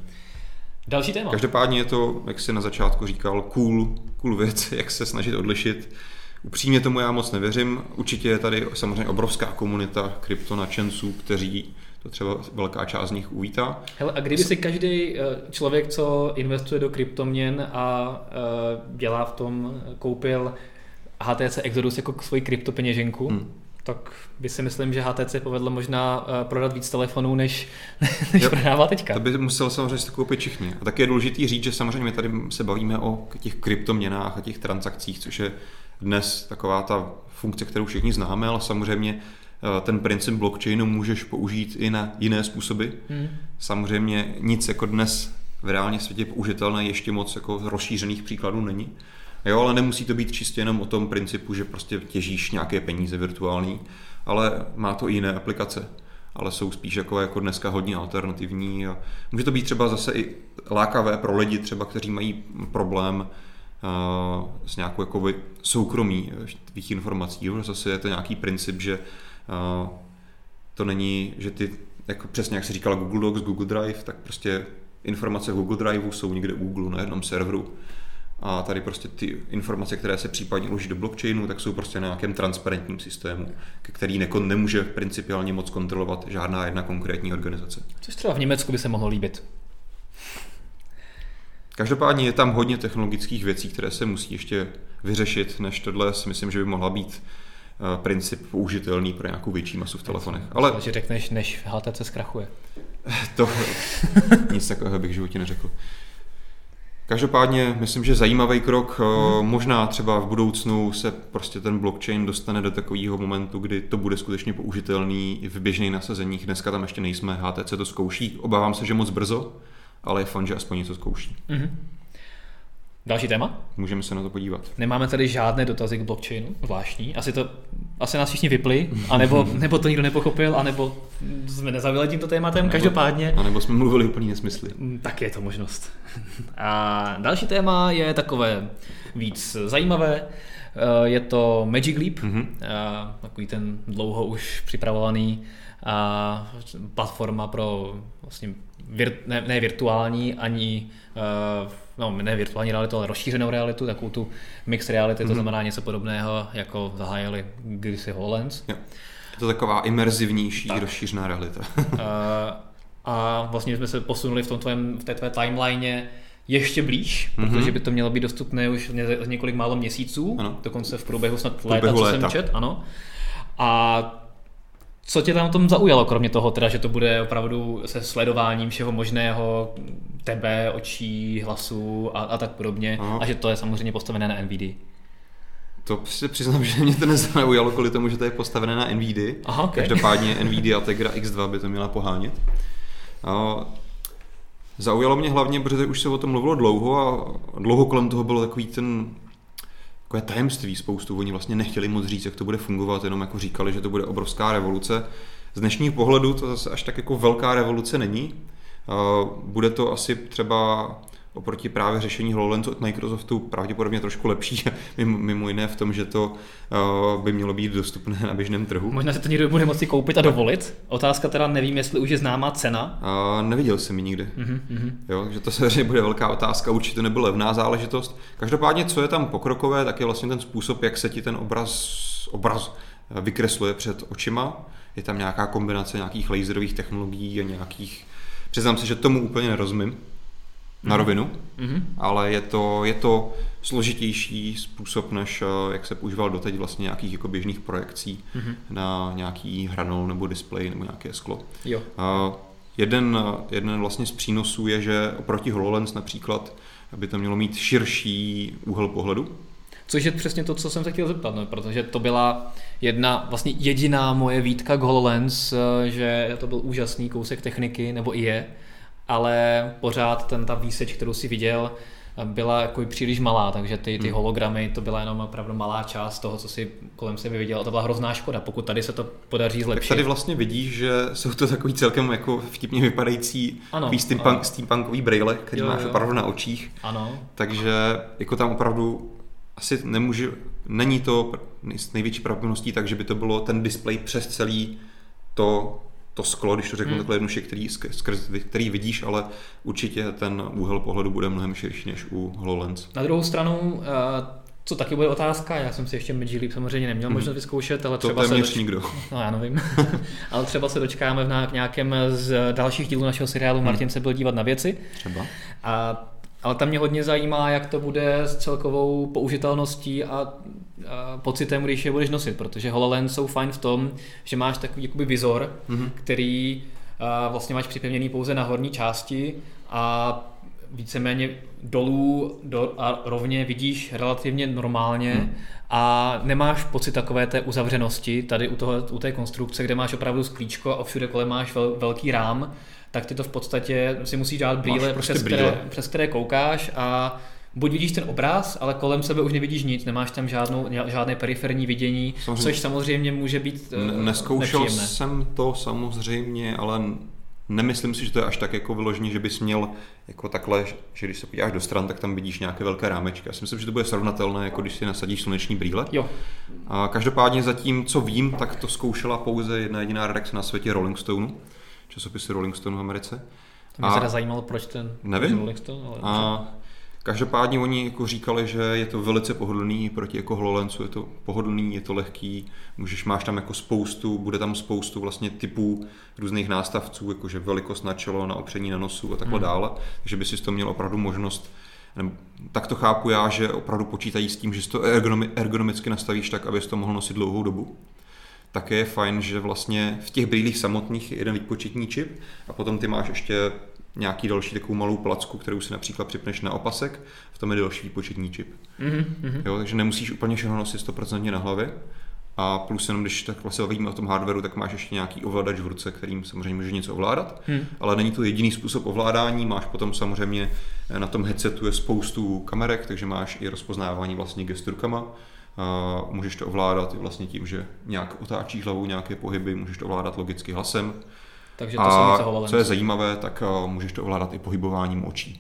Další téma. Každopádně je to, jak jsi na začátku říkal, cool, cool věc, jak se snažit odlišit. Upřímně tomu já moc nevěřím. Určitě je tady samozřejmě obrovská komunita kryptonačenců, kteří to třeba velká část z nich uvítá. Hele, a kdyby si každý eh, člověk, co investuje do kryptoměn a eh, dělá v tom, koupil HTC Exodus jako svoji kryptopeněženku, hmm tak by si myslím, že HTC povedlo možná eh, prodat víc telefonů, než, než jo, prodává teďka. To by musel samozřejmě koupit všichni. A tak je důležitý říct, že samozřejmě my tady se bavíme o těch kryptoměnách a těch transakcích, což je dnes taková ta funkce, kterou všichni známe, ale samozřejmě Eh, ten princip blockchainu můžeš použít i na jiné způsoby. Hmm. Samozřejmě nic jako dnes v reálně světě použitelné ještě moc jako rozšířených příkladů není. Jo, ale nemusí to být čistě jenom o tom principu, že prostě těžíš nějaké peníze virtuální, ale má to i jiné aplikace ale jsou spíš jako, jako dneska hodně alternativní. A může to být třeba zase i lákavé pro lidi, třeba, kteří mají problém uh, s nějakou jako soukromí tvých informací. Jo? Zase je to nějaký princip, že to není, že ty, jako přesně jak se říkala Google Docs, Google Drive, tak prostě informace v Google Driveu jsou někde u Google na jednom serveru. A tady prostě ty informace, které se případně uloží do blockchainu, tak jsou prostě na nějakém transparentním systému, který nekon, nemůže principiálně moc kontrolovat žádná jedna konkrétní organizace. Což třeba v Německu by se mohlo líbit. Každopádně je tam hodně technologických věcí, které se musí ještě vyřešit, než tohle si myslím, že by mohla být princip použitelný pro nějakou větší masu v telefonech. Ale... že řekneš, než HTC zkrachuje. to nic takového bych v životě neřekl. Každopádně myslím, že zajímavý krok, hmm. možná třeba v budoucnu se prostě ten blockchain dostane do takového momentu, kdy to bude skutečně použitelný i v běžných nasazeních. Dneska tam ještě nejsme, HTC to zkouší. Obávám se, že moc brzo, ale je fun, že aspoň něco zkouší. Hmm. Další téma? Můžeme se na to podívat. Nemáme tady žádné dotazy k blockchainu, zvláštní. Asi to, asi nás všichni vypli, anebo, nebo to nikdo nepochopil, anebo jsme nezavili tímto tématem, nebo, každopádně. A nebo jsme mluvili úplně nesmysly. Mm, tak je to možnost. A další téma je takové víc zajímavé. Eh, je to Magic Leap, mm-hmm. takový ten dlouho už připravovaný platforma pro vlastně vir, ne, ne virtuální ani uh, no ne virtuální realitu, ale rozšířenou realitu, takovou tu mixed reality, mm-hmm. to mhm. znamená něco podobného, jako zahájili kdysi HoloLens. Jo. Je to taková imerzivnější, tak. rozšířená realita. uh, a vlastně jsme se posunuli v, tom tvém, v té tvé timeline ještě blíž, mm-hmm. protože by to mělo být dostupné už několik málo měsíců, ano. dokonce v průběhu snad léta, co jsem čet, ano. A co tě tam tom zaujalo, kromě toho teda, že to bude opravdu se sledováním všeho možného, tebe, očí, hlasu a, a tak podobně, Aha. a že to je samozřejmě postavené na NVD? To si přiznám, že mě to nezaujalo kvůli tomu, že to je postavené na NVD. Aha, okay. Každopádně NVIDIA Tegra X2 by to měla pohánět. A zaujalo mě hlavně, protože už se o tom mluvilo dlouho a dlouho kolem toho bylo takový ten takové tajemství spoustu. Oni vlastně nechtěli moc říct, jak to bude fungovat, jenom jako říkali, že to bude obrovská revoluce. Z dnešního pohledu to zase až tak jako velká revoluce není. Bude to asi třeba oproti právě řešení HoloLens od Microsoftu pravděpodobně trošku lepší, mimo jiné v tom, že to uh, by mělo být dostupné na běžném trhu. Možná se to někdo bude moci koupit a dovolit. Otázka teda nevím, jestli už je známá cena. Uh, neviděl jsem ji nikdy. Uh-huh. Jo, takže to samozřejmě bude velká otázka, určitě nebyla levná záležitost. Každopádně, co je tam pokrokové, tak je vlastně ten způsob, jak se ti ten obraz, obraz vykresluje před očima. Je tam nějaká kombinace nějakých laserových technologií a nějakých... Přiznám se, že tomu úplně nerozumím na rovinu, mm-hmm. ale je to, je to složitější způsob, než eh, jak se používal doteď vlastně nějakých jako běžných projekcí mm-hmm. na nějaký hranol nebo displej nebo nějaké sklo. Jo. Uh, jeden, jeden vlastně z přínosů je, že oproti HoloLens například by to mělo mít širší úhel pohledu, Což je přesně to, co jsem se chtěl zeptat, no, protože to byla jedna, vlastně jediná moje výtka k HoloLens, eh, že to byl úžasný kousek techniky, nebo i je, ale pořád ten ta výseč, kterou si viděl, byla jako příliš malá, takže ty, ty hmm. hologramy, to byla jenom opravdu malá část toho, co si kolem sebe viděl. A to byla hrozná škoda, pokud tady se to podaří zlepšit. Tak tady vlastně vidíš, že jsou to takový celkem jako vtipně vypadající ano, steampunk, steampunkový braille, který jo, máš jo. opravdu na očích. Ano. Takže jako tam opravdu asi nemůže, není to s největší pravděpodobností tak, že by to bylo ten display přes celý to to sklo, když to řeknu hmm. takhle jednoduše, který, skrz, který vidíš, ale určitě ten úhel pohledu bude mnohem širší než u HoloLens. Na druhou stranu, eh, co taky bude otázka, já jsem si ještě Midge samozřejmě neměl hmm. možnost vyzkoušet, ale třeba to se... Doč... nikdo. No já nevím. ale třeba se dočkáme v nějakém z dalších dílů našeho seriálu hmm. Martin se byl dívat na věci. Třeba. A ale tam mě hodně zajímá, jak to bude s celkovou použitelností a, a pocitem, když je budeš nosit, protože HoloLens jsou fajn v tom, že máš takový jakoby vizor, mm-hmm. který a, vlastně máš připevněný pouze na horní části a víceméně dolů do, a rovně vidíš relativně normálně hmm. a nemáš pocit takové té uzavřenosti tady u, toho, u té konstrukce, kde máš opravdu sklíčko a všude kolem máš vel, velký rám, tak ty to v podstatě si musíš dát brýle, prostě přes, brýle. Které, přes které koukáš a buď vidíš ten obraz, ale kolem sebe už nevidíš nic, nemáš tam žádnou, žádné periferní vidění, samozřejmě. což samozřejmě může být uh, Neskoušel nepříjemné. jsem to samozřejmě, ale nemyslím si, že to je až tak jako vyloženě, že bys měl jako takhle, že když se podíváš do stran, tak tam vidíš nějaké velké rámečky. Já si myslím, že to bude srovnatelné, jako když si nasadíš sluneční brýle. Jo. A každopádně zatím, co vím, tak to zkoušela pouze jedna jediná redakce na světě Rolling Stone časopisy Rolling Stone v Americe. To mě teda zajímalo, proč ten nevím. Rolling Stone, ale a každopádně oni jako říkali, že je to velice pohodlný proti jako HoloLensu, je to pohodlný, je to lehký, můžeš, máš tam jako spoustu, bude tam spoustu vlastně typů různých nástavců, jakože velikost na čelo, na opření na nosu a takhle hmm. dále, takže by si to měl opravdu možnost tak to chápu já, že opravdu počítají s tím, že si to ergonomicky nastavíš tak, abys to mohl nosit dlouhou dobu také je fajn, že vlastně v těch brýlích samotných je jeden výpočetní čip a potom ty máš ještě nějaký další takovou malou placku, kterou si například připneš na opasek, v tom je další výpočetní čip. Mm-hmm. Jo, takže nemusíš úplně všechno nosit 100% na hlavě. A plus jenom, když tak vlastně bavíme o tom hardwareu, tak máš ještě nějaký ovladač v ruce, kterým samozřejmě může něco ovládat, hmm. ale není to jediný způsob ovládání, máš potom samozřejmě na tom headsetu je spoustu kamerek, takže máš i rozpoznávání vlastně gesturkama, a můžeš to ovládat i vlastně tím, že nějak otáčíš hlavou nějaké pohyby, můžeš to ovládat logicky hlasem. Takže to a co je zajímavé, tak můžeš to ovládat i pohybováním očí.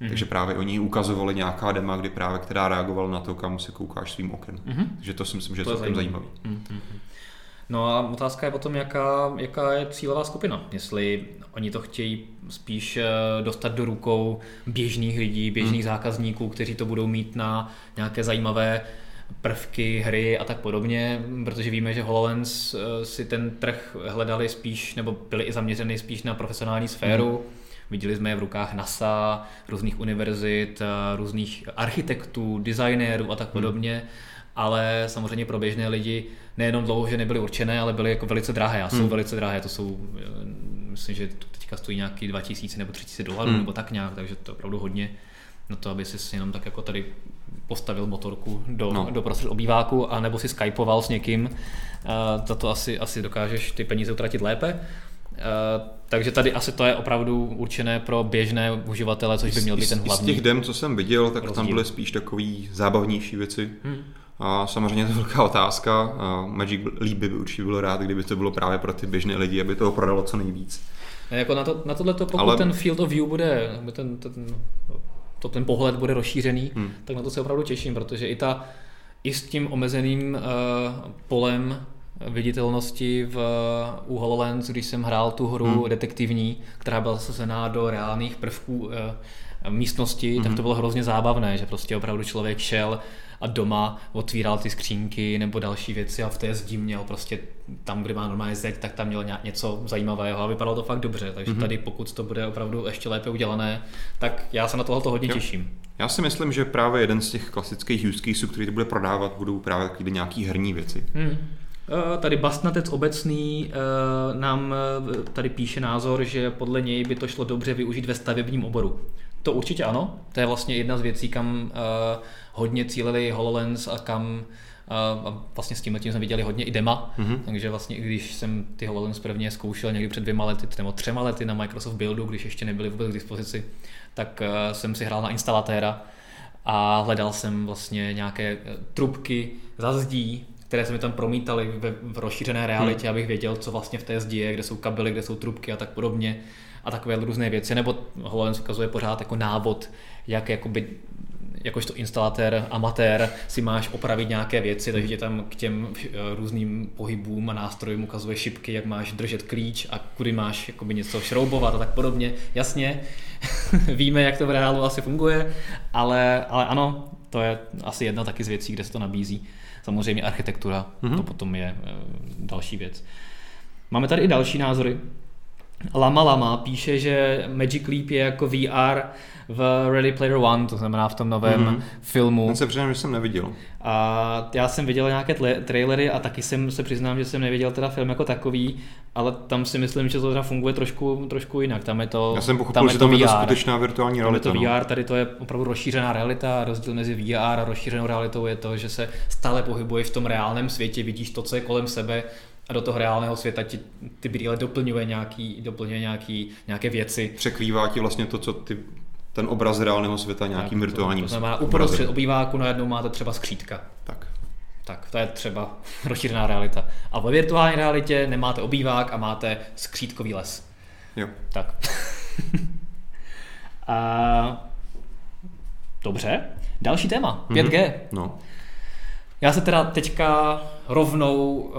Mm-hmm. Takže právě oni ukazovali nějaká dema, kdy právě která reagovala na to, kam se koukáš svým okem. Mm-hmm. Takže to si myslím, že je celkem zajímavý. Mm-hmm. No a otázka je potom, jaká, jaká je cílová skupina. Jestli oni to chtějí spíš eh, dostat do rukou běžných lidí, běžných mm. zákazníků, kteří to budou mít na nějaké zajímavé prvky, hry a tak podobně, protože víme, že HoloLens eh, si ten trh hledali spíš, nebo byli i zaměřeny spíš na profesionální sféru. Mm. Viděli jsme je v rukách NASA, různých univerzit, eh, různých architektů, designérů a tak hmm. podobně. Mm. Ale samozřejmě pro běžné lidi nejenom dlouho, že nebyly určené, ale byly jako velice drahé. A jsou mm. velice drahé, to jsou, eh, myslím, že teďka stojí nějaký 2000 nebo 3000 dolarů, mm. nebo tak nějak, takže to je opravdu hodně na to, aby si jenom tak jako tady postavil motorku do, no. do prostřed obýváku, anebo si skypoval s někým, za to asi, asi dokážeš ty peníze utratit lépe. takže tady asi to je opravdu určené pro běžné uživatele, což by měl být ten hlavní. Z těch dem, co jsem viděl, tak rozdíl. tam byly spíš takový zábavnější věci. Hmm. A samozřejmě to je velká otázka. Magic Leap by určitě bylo rád, kdyby to bylo právě pro ty běžné lidi, aby toho prodalo co nejvíc. Jako na, to, na tohle, pokud Ale... ten field of view bude, ten, ten to, ten pohled bude rozšířený, hmm. tak na to se opravdu těším, protože i, ta, i s tím omezeným uh, polem viditelnosti v, u HoloLens, když jsem hrál tu hru hmm. detektivní, která byla zasazená do reálných prvků uh, místnosti, hmm. tak to bylo hrozně zábavné, že prostě opravdu člověk šel a doma otvíral ty skřínky nebo další věci a v té zdi měl prostě tam, kde má normálně zeď, tak tam měl něco zajímavého a vypadalo to fakt dobře. Takže mm-hmm. tady, pokud to bude opravdu ještě lépe udělané, tak já se na tohle hodně jo. těším. Já si myslím, že právě jeden z těch klasických use caseů, který to bude prodávat, budou právě takové nějaký herní věci. Hmm. Tady Bastnatec obecný eh, nám eh, tady píše názor, že podle něj by to šlo dobře využít ve stavebním oboru. To určitě ano, to je vlastně jedna z věcí, kam hodně cílili HoloLens a kam a vlastně s tím tím jsme viděli hodně i dema, mm-hmm. takže vlastně když jsem ty HoloLens prvně zkoušel někdy před dvěma lety nebo třema lety na Microsoft Buildu, když ještě nebyly vůbec k dispozici, tak uh, jsem si hrál na instalatéra a hledal jsem vlastně nějaké e, trubky za zdí, které se mi tam promítaly v, v rozšířené realitě, hmm. abych věděl, co vlastně v té zdi je, kde jsou kabely, kde jsou trubky a tak podobně a takové různé věci, nebo HoloLens ukazuje pořád jako návod, jak jakoby jakožto instalatér, amatér si máš opravit nějaké věci, takže tě tam k těm eh, různým pohybům a nástrojům ukazuje šipky, jak máš držet klíč a kudy máš jakoby něco šroubovat a tak podobně. Jasně, víme, jak to v reálu asi funguje, ale, ale ano, to je asi jedna taky z věcí, kde se to nabízí. Samozřejmě architektura, mm-hmm. to potom je e, další věc. Máme tady i další názory. Lama Lama píše, že Magic Leap je jako VR v Ready Player One, to znamená v tom novém mm-hmm. filmu. Ten se přiznám, že jsem neviděl. A já jsem viděl nějaké tle- trailery a taky jsem se přiznám, že jsem neviděl teda film jako takový, ale tam si myslím, že to teda funguje trošku, trošku jinak. Tam je to, já jsem pochopil, tam že tam je to skutečná virtuální realita. Tam je to VR, no. tady to je opravdu rozšířená realita. Rozdíl mezi VR a rozšířenou realitou je to, že se stále pohybuje v tom reálném světě, vidíš to, co je kolem sebe, a do toho reálného světa ti ty brýle doplňuje, nějaký, doplňuje nějaký, nějaké věci. Překrývá ti vlastně to, co ty ten obraz reálného světa nějakým tak, virtuálním To znamená, uprostřed obýváku najednou máte třeba skřítka. Tak. Tak, to je třeba rozšířená realita. A ve virtuální realitě nemáte obývák a máte skřítkový les. Jo. Tak. a... Dobře. Další téma. 5G. Mm-hmm. No. Já se teda teďka rovnou uh,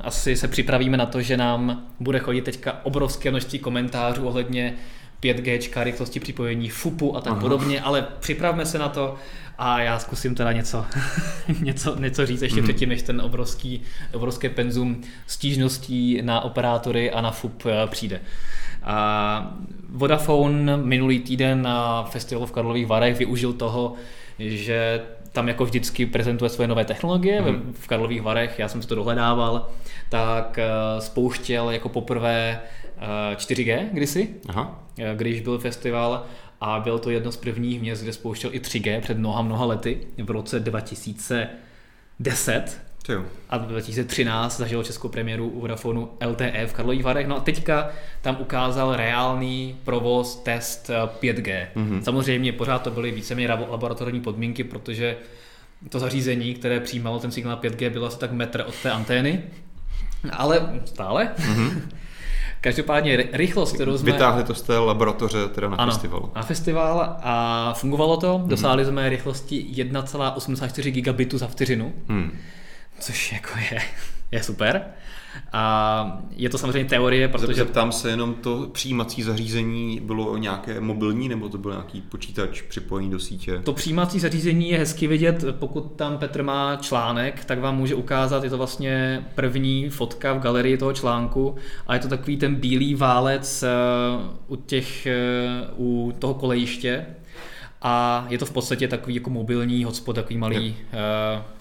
asi se připravíme na to, že nám bude chodit teďka obrovské množství komentářů ohledně 5G, rychlosti připojení, FUPu a tak Aha. podobně, ale připravme se na to a já zkusím teda něco, něco, něco říct ještě mm. předtím, než ten obrovský, obrovské penzum stížností na operátory a na FUP eh, přijde. A Vodafone minulý týden na festivalu v Karlových Varech využil toho, že tam jako vždycky prezentuje svoje nové technologie mm. v Karlových Varech, já jsem si to dohledával, tak eh, spouštěl jako poprvé 4G eh, kdysi, Aha. Eh, když byl festival a byl to jedno z prvních měst, kde spouštěl i 3G před mnoha, mnoha lety v roce 2010. Jo. A 2013 zažil českou premiéru u Vodafonu LTE v Karlových Varech. No a teďka tam ukázal reálný provoz, test 5G. Mm-hmm. Samozřejmě pořád to byly víceméně laboratorní podmínky, protože to zařízení, které přijímalo ten signál 5G, bylo asi tak metr od té antény. Ale stále. Mm-hmm. Každopádně rychlost, kterou jsme... Vytáhli to z té laboratoře teda na ano, festivalu. na festival a fungovalo to. Mhm. Dosáhli jsme rychlosti 1,84 gigabitu za vteřinu. Hmm což jako je, je super. A je to samozřejmě teorie, protože... Zeptám se jenom, to přijímací zařízení bylo nějaké mobilní, nebo to byl nějaký počítač připojený do sítě? To přijímací zařízení je hezky vidět, pokud tam Petr má článek, tak vám může ukázat, je to vlastně první fotka v galerii toho článku a je to takový ten bílý válec eh, u, těch, eh, u toho kolejiště, a je to v podstatě takový jako mobilní hotspot, takový malý,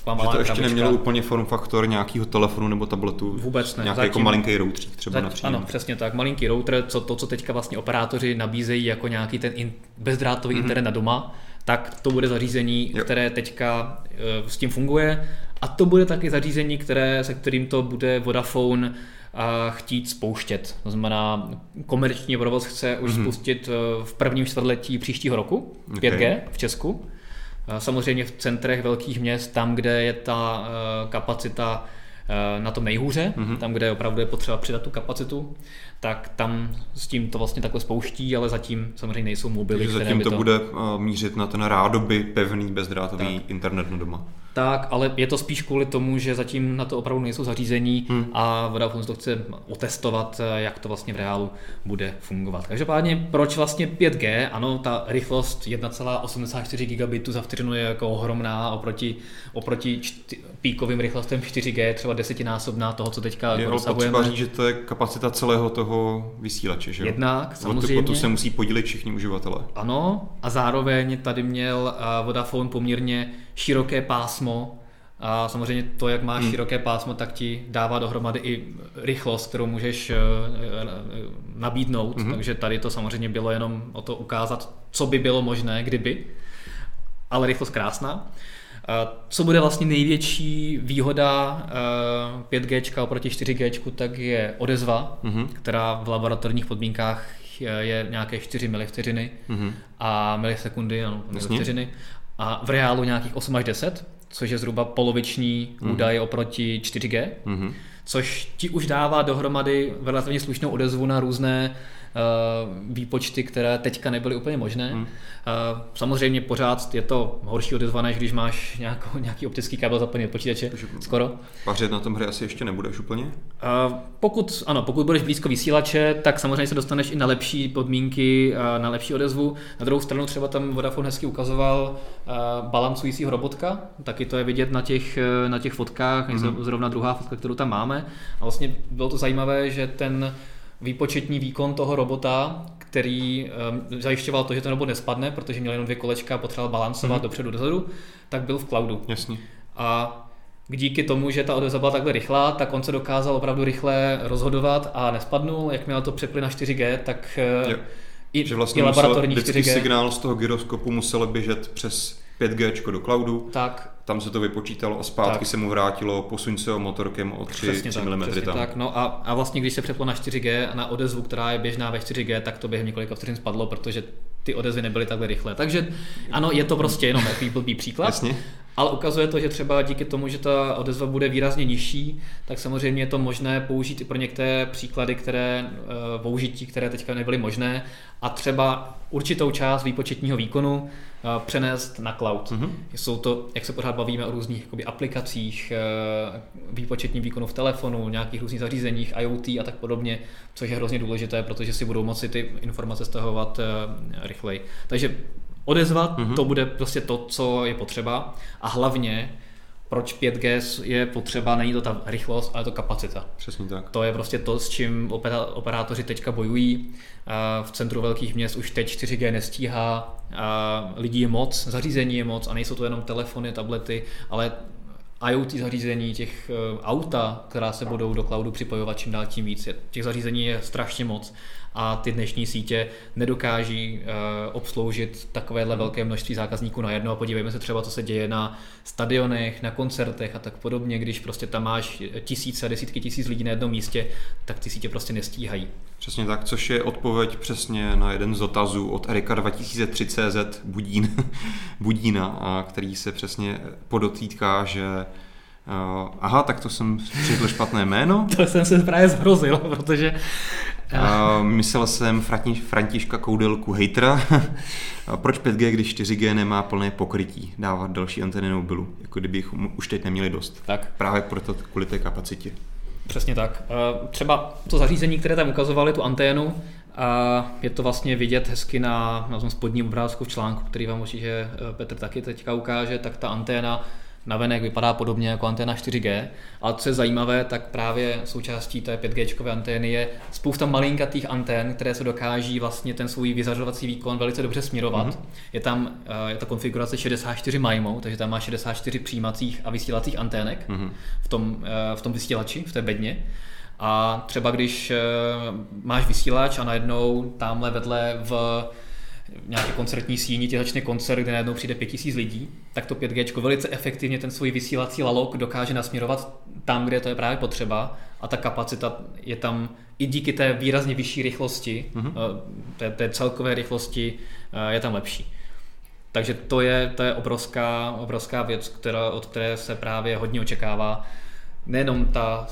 uh, malá Že to ještě krabička. nemělo úplně form faktor nějakého telefonu nebo tabletu? Vůbec ne. Nějaký jako malinký router třeba Zat, Ano, přesně tak. Malinký router, co, to, co teďka vlastně operátoři nabízejí jako nějaký ten in, bezdrátový mm-hmm. internet na doma, tak to bude zařízení, jo. které teďka uh, s tím funguje. A to bude taky zařízení, které, se kterým to bude Vodafone chtít spouštět. To znamená, komerční provoz chce už mm-hmm. spustit eh, v prvním čtvrtletí příštího roku 5G okay. v Česku. Samozřejmě v centrech velkých měst, tam, kde je ta eh, kapacita na tom nejhůře, mm-hmm. tam, kde opravdu je potřeba přidat tu kapacitu, tak tam s tím to vlastně takhle spouští, ale zatím samozřejmě nejsou mobily. Takže zatím to, to bude mířit na ten rádoby pevný bezdrátový tak. internet na doma. Tak, ale je to spíš kvůli tomu, že zatím na to opravdu nejsou zařízení hmm. a Vodafone to chce otestovat, jak to vlastně v reálu bude fungovat. Každopádně, proč vlastně 5G? Ano, ta rychlost 1,84 gigabitů za vteřinu je jako ohromná oproti, oproti čty, píkovým rychlostem 4G, třeba desetinásobná toho, co teďka je potřeba říct, že to je kapacita celého toho vysílače, že jo? Jednak, samozřejmě. O tu se musí podílit všichni uživatelé. Ano, a zároveň tady měl Vodafone poměrně široké pásmo a samozřejmě to, jak máš hmm. široké pásmo, tak ti dává dohromady i rychlost, kterou můžeš eh, eh, nabídnout. Hmm. Takže tady to samozřejmě bylo jenom o to ukázat, co by bylo možné, kdyby. Ale rychlost krásná. Co bude vlastně největší výhoda 5G eh, oproti 4G, tak je odezva, mm-hmm. která v laboratorních podmínkách je nějaké 4 milivteřiny mm-hmm. a milisekundy, ano, milivteřiny a v reálu nějakých 8 až 10, což je zhruba poloviční mm-hmm. údaj oproti 4G, mm-hmm. což ti už dává dohromady relativně slušnou odezvu na různé uh, výpočty, které teďka nebyly úplně možné. Mm. Uh, samozřejmě pořád je to horší odezva, než když máš nějakou, nějaký optický kabel zapojený do počítače, Takže skoro. Pařit na tom hry asi ještě nebudeš úplně? Uh, pokud, ano, pokud budeš blízko vysílače, tak samozřejmě se dostaneš i na lepší podmínky, na lepší odezvu. Na druhou stranu třeba tam Vodafone hezky ukazoval balancujícího robotka, taky to je vidět na těch, na těch fotkách, mm-hmm. zrovna druhá fotka, kterou tam máme. A vlastně bylo to zajímavé, že ten výpočetní výkon toho robota, který um, zajišťoval to, že ten robot nespadne, protože měl jenom dvě kolečka a potřeboval balancovat mm-hmm. dopředu dozadu, tak byl v cloudu. Jasně. A díky tomu, že ta odezva byla takhle rychlá, tak on se dokázal opravdu rychle rozhodovat a nespadnul. Jakmile to přeply na 4G, tak jo. i, že vlastně i laboratorní 4G. signál z toho gyroskopu musel běžet přes 5G do cloudu. Tak tam se to vypočítalo a zpátky tak. se mu vrátilo, posuň se o motorkem o 3, přesně 3 tak, mm přesně tam. Tak, no a, a vlastně když se přeplo na 4G, na odezvu, která je běžná ve 4G, tak to během několika vteřin spadlo, protože ty odezvy nebyly takhle rychlé. Takže ano, je to prostě jenom takový blbý příklad. Jasně. Ale ukazuje to, že třeba díky tomu, že ta odezva bude výrazně nižší, tak samozřejmě je to možné použít i pro některé příklady, které uh, použití, které teďka nebyly možné a třeba určitou část výpočetního výkonu uh, přenést na cloud. Mm-hmm. Jsou to, jak se pořád bavíme o různých jakoby, aplikacích, uh, výpočetním výkonu v telefonu, nějakých různých zařízeních, IoT a tak podobně, což je hrozně důležité, protože si budou moci ty informace stahovat rychleji. Takže odezvat, mm-hmm. to bude prostě to, co je potřeba a hlavně proč 5G je potřeba, není to ta rychlost, ale to kapacita. Přesně tak. To je prostě to, s čím operátoři teďka bojují. V centru velkých měst už teď 4G nestíhá, lidí je moc, zařízení je moc a nejsou to jenom telefony, tablety, ale IoT zařízení, těch eh, auta, která se budou do cloudu připojovat čím dál tím víc. Těch zařízení je strašně moc a ty dnešní sítě nedokáží uh, obsloužit takovéhle velké množství zákazníků na jedno. A podívejme se třeba, co se děje na stadionech, na koncertech a tak podobně, když prostě tam máš tisíce, desítky tisíc lidí na jednom místě, tak ty sítě prostě nestíhají. Přesně tak, což je odpověď přesně na jeden z dotazů od Erika 2003CZ Budín, Budína, a který se přesně podotýká, že Uh, aha, tak to jsem přečetl špatné jméno. to jsem se právě zhrozil, protože... Uh, myslel jsem Františka Koudelku hejtra. Proč 5G, když 4G nemá plné pokrytí? Dávat další anteny mobilu, jako kdybych už teď neměli dost. Tak. Právě proto kvůli té kapacitě. Přesně tak. Uh, třeba to zařízení, které tam ukazovali, tu anténu, a je to vlastně vidět hezky na, na tom spodním obrázku v článku, který vám určitě Petr taky teďka ukáže, tak ta anténa navenek vypadá podobně jako anténa 4G, ale co je zajímavé, tak právě součástí té 5G antény je spousta malinkatých antén, které se dokáží vlastně ten svůj vyzařovací výkon velice dobře směrovat. Mm-hmm. Je tam eh, je ta konfigurace 64 MIMO, takže tam má 64 přijímacích a vysílacích antének mm-hmm. v, tom, eh, v tom vysílači, v té bedně. A třeba když eh, máš vysílač a najednou tamhle vedle v nějaké koncertní síni ti začne koncert, kde najednou přijde 5000 lidí, tak to 5G velice efektivně ten svůj vysílací lalok dokáže nasměrovat tam, kde to je právě potřeba a ta kapacita je tam i díky té výrazně vyšší rychlosti, mm-hmm. té, té celkové rychlosti eh, je tam lepší. Takže to je, to je obrovská, obrovská věc, která, od které se právě hodně očekává. Nejenom ta,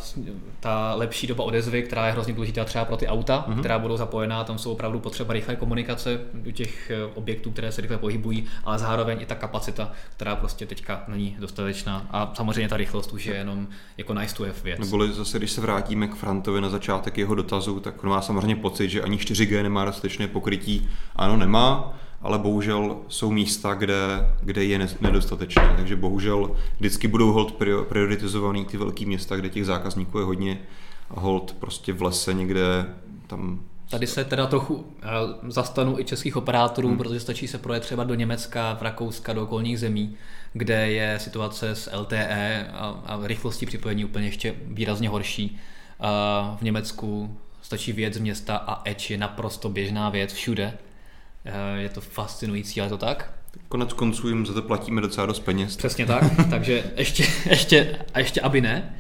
ta lepší doba odezvy, která je hrozně důležitá třeba pro ty auta, mm-hmm. která budou zapojená, tam jsou opravdu potřeba rychlé komunikace do těch eh, objektů, které se rychle pohybují, ale zároveň i ta kapacita, která prostě teďka není dostatečná. A samozřejmě ta rychlost už je jenom jako nice to have věc. Neboli zase, když se vrátíme k Frantovi na začátek jeho dotazu, tak on má samozřejmě pocit, že ani 4G nemá dostatečné pokrytí. Ano, nemá, ale bohužel jsou místa, kde, kde je nedostatečné. Takže bohužel vždycky budou hold prioritizovaný ty velké města, kde těch zákazníků je hodně a hold prostě v lese někde tam Tady se teda trochu eh, zastanu i českých operátorů, hmm. protože stačí se projet třeba do Německa, v Rakouska, do okolních zemí, kde je situace s LTE a, a rychlostí připojení úplně ještě výrazně horší. A v Německu stačí věc z města a Edge je naprosto běžná věc všude. Eh, je to fascinující, ale to tak. Konec konců jim za to platíme docela dost peněz. Přesně tak, takže ještě, ještě, a ještě aby ne.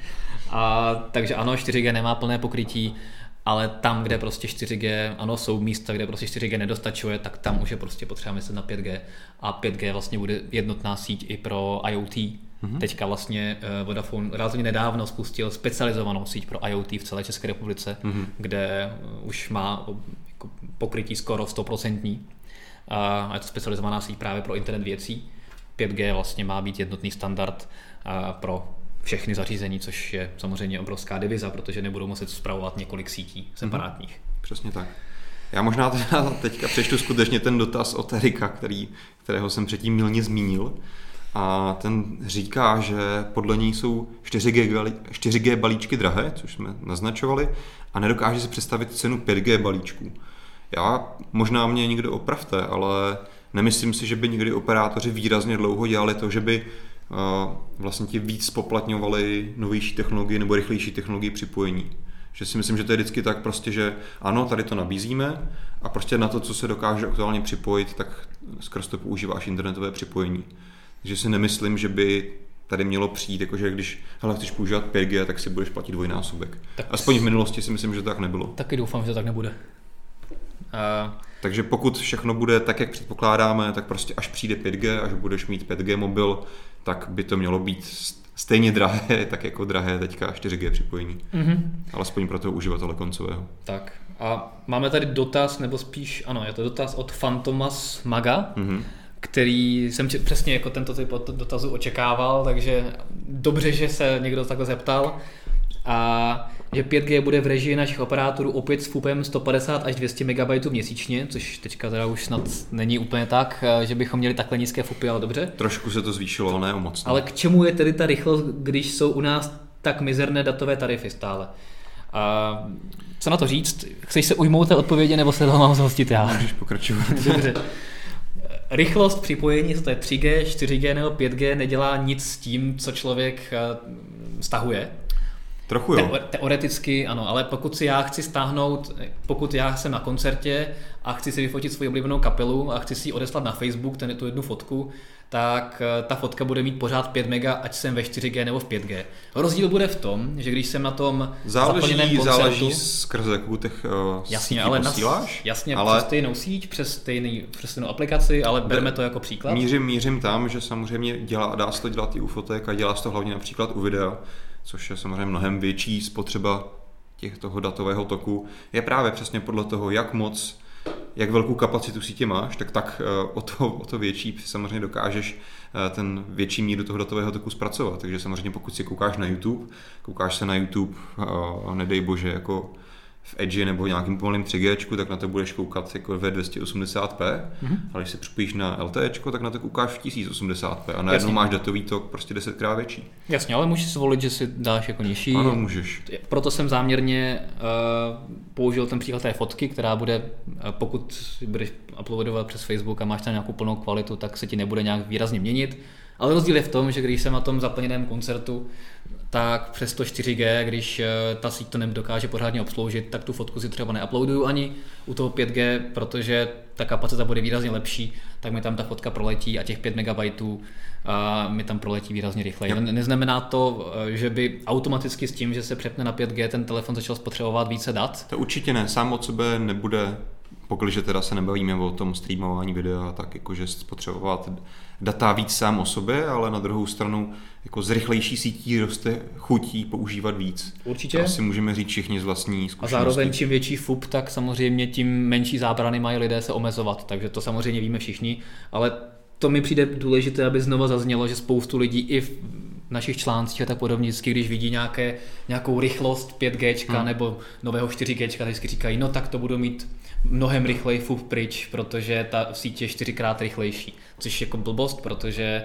A, takže ano, 4G nemá plné pokrytí, ale tam, kde prostě 4G, ano, jsou místa, kde prostě 4G nedostačuje, tak tam už je prostě potřeba myslet na 5G. A 5G vlastně bude jednotná síť i pro IoT. Mm-hmm. Teďka vlastně uh, Vodafone relativně nedávno spustil specializovanou síť pro IoT v celé České republice, mm-hmm. kde uh, už má jako pokrytí skoro 100% a je to specializovaná síť právě pro internet věcí. 5G vlastně má být jednotný standard pro všechny zařízení, což je samozřejmě obrovská diviza, protože nebudou muset zpravovat několik sítí separátních. Mm-hmm. Přesně tak. Já možná teda teďka přečtu skutečně ten dotaz od Erika, který, kterého jsem předtím milně zmínil. A ten říká, že podle ní jsou 4G, 4G balíčky drahé, což jsme naznačovali, a nedokáže si představit cenu 5G balíčků. Já, možná mě někdo opravte, ale nemyslím si, že by někdy operátoři výrazně dlouho dělali to, že by uh, vlastně ti víc spoplatňovali novější technologie nebo rychlejší technologie připojení. Že si myslím, že to je vždycky tak prostě, že ano, tady to nabízíme a prostě na to, co se dokáže aktuálně připojit, tak skrz to používáš internetové připojení. Takže si nemyslím, že by tady mělo přijít, jakože když hele, chceš používat 5G, tak si budeš platit dvojnásobek. Tak Aspoň v minulosti si myslím, že to tak nebylo. Taky doufám, že to tak nebude. Uh, Takže pokud všechno bude tak, jak předpokládáme, tak prostě až přijde 5G, až budeš mít 5G mobil, tak by to mělo být stejně drahé, tak jako drahé teďka 4G připojení. Mm-hmm. Alespoň pro toho uživatele koncového. Tak a máme tady dotaz, nebo spíš, ano, je to dotaz od Fantomas Maga, mm-hmm. který jsem přesně jako tento typ dotazu očekával, takže dobře, že se někdo takhle zeptal. A že 5G bude v režii našich operátorů opět s FUPem 150 až 200 MB měsíčně, což teďka teda už snad není úplně tak, eh, že bychom měli takhle nízké FUPy, ale dobře. Trošku se to zvýšilo, ale ne o moc. Ne? Ale k čemu je tedy ta rychlost, když jsou u nás tak mizerné datové tarify stále? A co na to říct? Chceš se ujmout té odpovědi, nebo se toho mám zhostit já? Můžeš pokračovat. Dobře. Rychlost připojení, to je 3G, 4G nebo 5G, nedělá nic s tím, co člověk eh, stahuje. Trochu jo. teoreticky ano, ale pokud si já chci stáhnout, pokud já jsem na koncertě a chci si vyfotit svoji oblíbenou kapelu a chci si ji odeslat na Facebook, ten tu jednu fotku, tak eh, ta fotka bude mít pořád 5 mega, ať jsem ve 4G nebo v 5G. Rozdíl bude v tom, že když jsem na tom záleží, koncertu, záleží skrze jakou těch uh, jasně, ale posíláš, jasně, ale... přes stejnou síť, přes, stejný, přes stejnou aplikaci, ale berme to jako příklad. Mířím, mířím tam, že samozřejmě dělá, dá se to dělat i u fotek a dělá se to hlavně například u videa což je samozřejmě mnohem větší spotřeba těch toho datového toku, je právě přesně podle toho, jak moc, jak velkou kapacitu sítě máš, tak tak eh, o to, o to větší samozřejmě dokážeš eh, ten větší míru toho datového toku zpracovat. Takže samozřejmě pokud si koukáš na YouTube, koukáš se na YouTube, eh, nedej bože, jako v Edge nebo nějakým pomalým 3G, tak na to budeš koukat jako ve 280p, mm-hmm. ale když se připojíš na LTE, tak na to koukáš v 1080p a najednou Jasně. máš datový tok prostě 10 krát větší. Jasně, ale můžeš zvolit, že si dáš jako nižší. Ano, můžeš. Proto jsem záměrně uh, použil ten příklad té fotky, která bude, uh, pokud budeš uploadovat přes Facebook a máš tam nějakou plnou kvalitu, tak se ti nebude nějak výrazně měnit. Ale rozdíl je v tom, že když jsem na tom zaplněném koncertu, tak přes to 4G, když eh, ta síť to nedokáže pořádně obsloužit, tak tu fotku si třeba neuploaduju ani u toho 5G, protože ta kapacita bude výrazně lepší, tak mi tam ta fotka proletí a těch 5 MB a mi tam proletí výrazně rychleji. Yep. Neznamená to, eh, že by automaticky s tím, že se přepne na 5G, ten telefon začal spotřebovat více dat? To určitě ne, sám od sebe nebude pokud teda se nebavíme o tom streamování videa, tak jakože spotřebovat data víc sám o sobě, ale na druhou stranu jako z rychlejší sítí roste chutí používat víc. Určitě. To asi můžeme říct všichni z vlastní A zkušenosti. zároveň čím větší FUP, tak samozřejmě tím menší zábrany mají lidé se omezovat, takže to samozřejmě víme všichni, ale to mi přijde důležité, aby znova zaznělo, že spoustu lidí i v našich článcích a tak podobně, vždycky, když vidí nějaké, nějakou rychlost 5G hmm. nebo nového 4G, tak vždycky říkají, no tak to budu mít mnohem rychleji FUP pryč, protože ta síť je čtyřikrát rychlejší, což je jako blbost, protože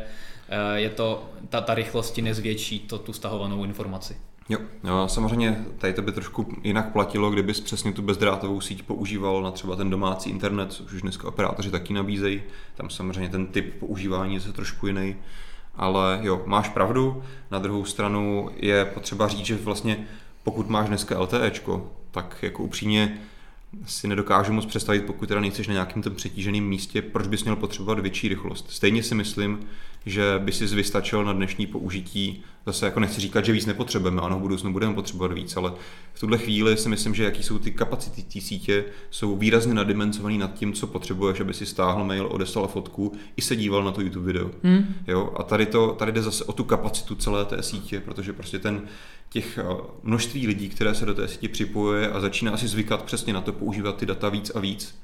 eh, je to, ta, ta rychlost ti nezvětší to, tu stahovanou informaci. Jo, jo, samozřejmě tady to by trošku jinak platilo, kdybys přesně tu bezdrátovou síť používal na třeba ten domácí internet, což už dneska operátoři taky nabízejí. Tam samozřejmě ten typ používání je trošku jiný. Ale jo, máš pravdu. Na druhou stranu je potřeba říct, že vlastně pokud máš dneska LTEčko, tak jako upřímně si nedokážu moc představit, pokud teda nejseš na nějakém tom přetíženém místě, proč bys měl potřebovat větší rychlost. Stejně si myslím, že by si vystačil na dnešní použití, zase jako nechci říkat, že víc nepotřebujeme, ano, v budoucnu budeme potřebovat víc, ale v tuhle chvíli si myslím, že jaký jsou ty kapacity té sítě, jsou výrazně nadimenzovaný nad tím, co potřebuješ, aby si stáhl mail, odeslal fotku i se díval na to YouTube video. Hmm. Jo? A tady, to, tady jde zase o tu kapacitu celé té sítě, protože prostě ten těch eh, množství lidí, které se do té sítě připojuje a začíná si zvykat přesně na to používat ty data víc a víc,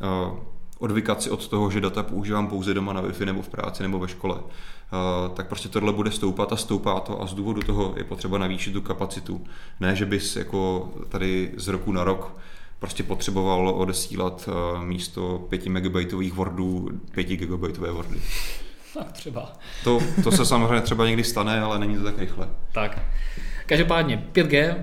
eh, odvykat si od toho, že data používám pouze doma na Wi-Fi nebo v práci nebo ve škole, eh, tak prostě tohle bude stoupat a stoupá to a z důvodu toho je potřeba navýšit tu kapacitu. Ne, že bys jako tady z roku na rok prostě potřeboval odesílat místo 5 megabaitových Wordů 5 gigabaitové Wordy. Třeba. To, to se samozřejmě třeba někdy stane, ale není to tak rychle. Tak. Každopádně 5G, uh,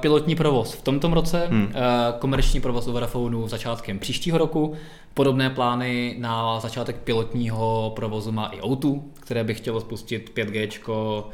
pilotní provoz v tomto roce, hmm. uh, komerční provoz u Vodafonu začátkem příštího roku, podobné plány na začátek pilotního provozu má i O2, které by chtělo spustit 5G uh,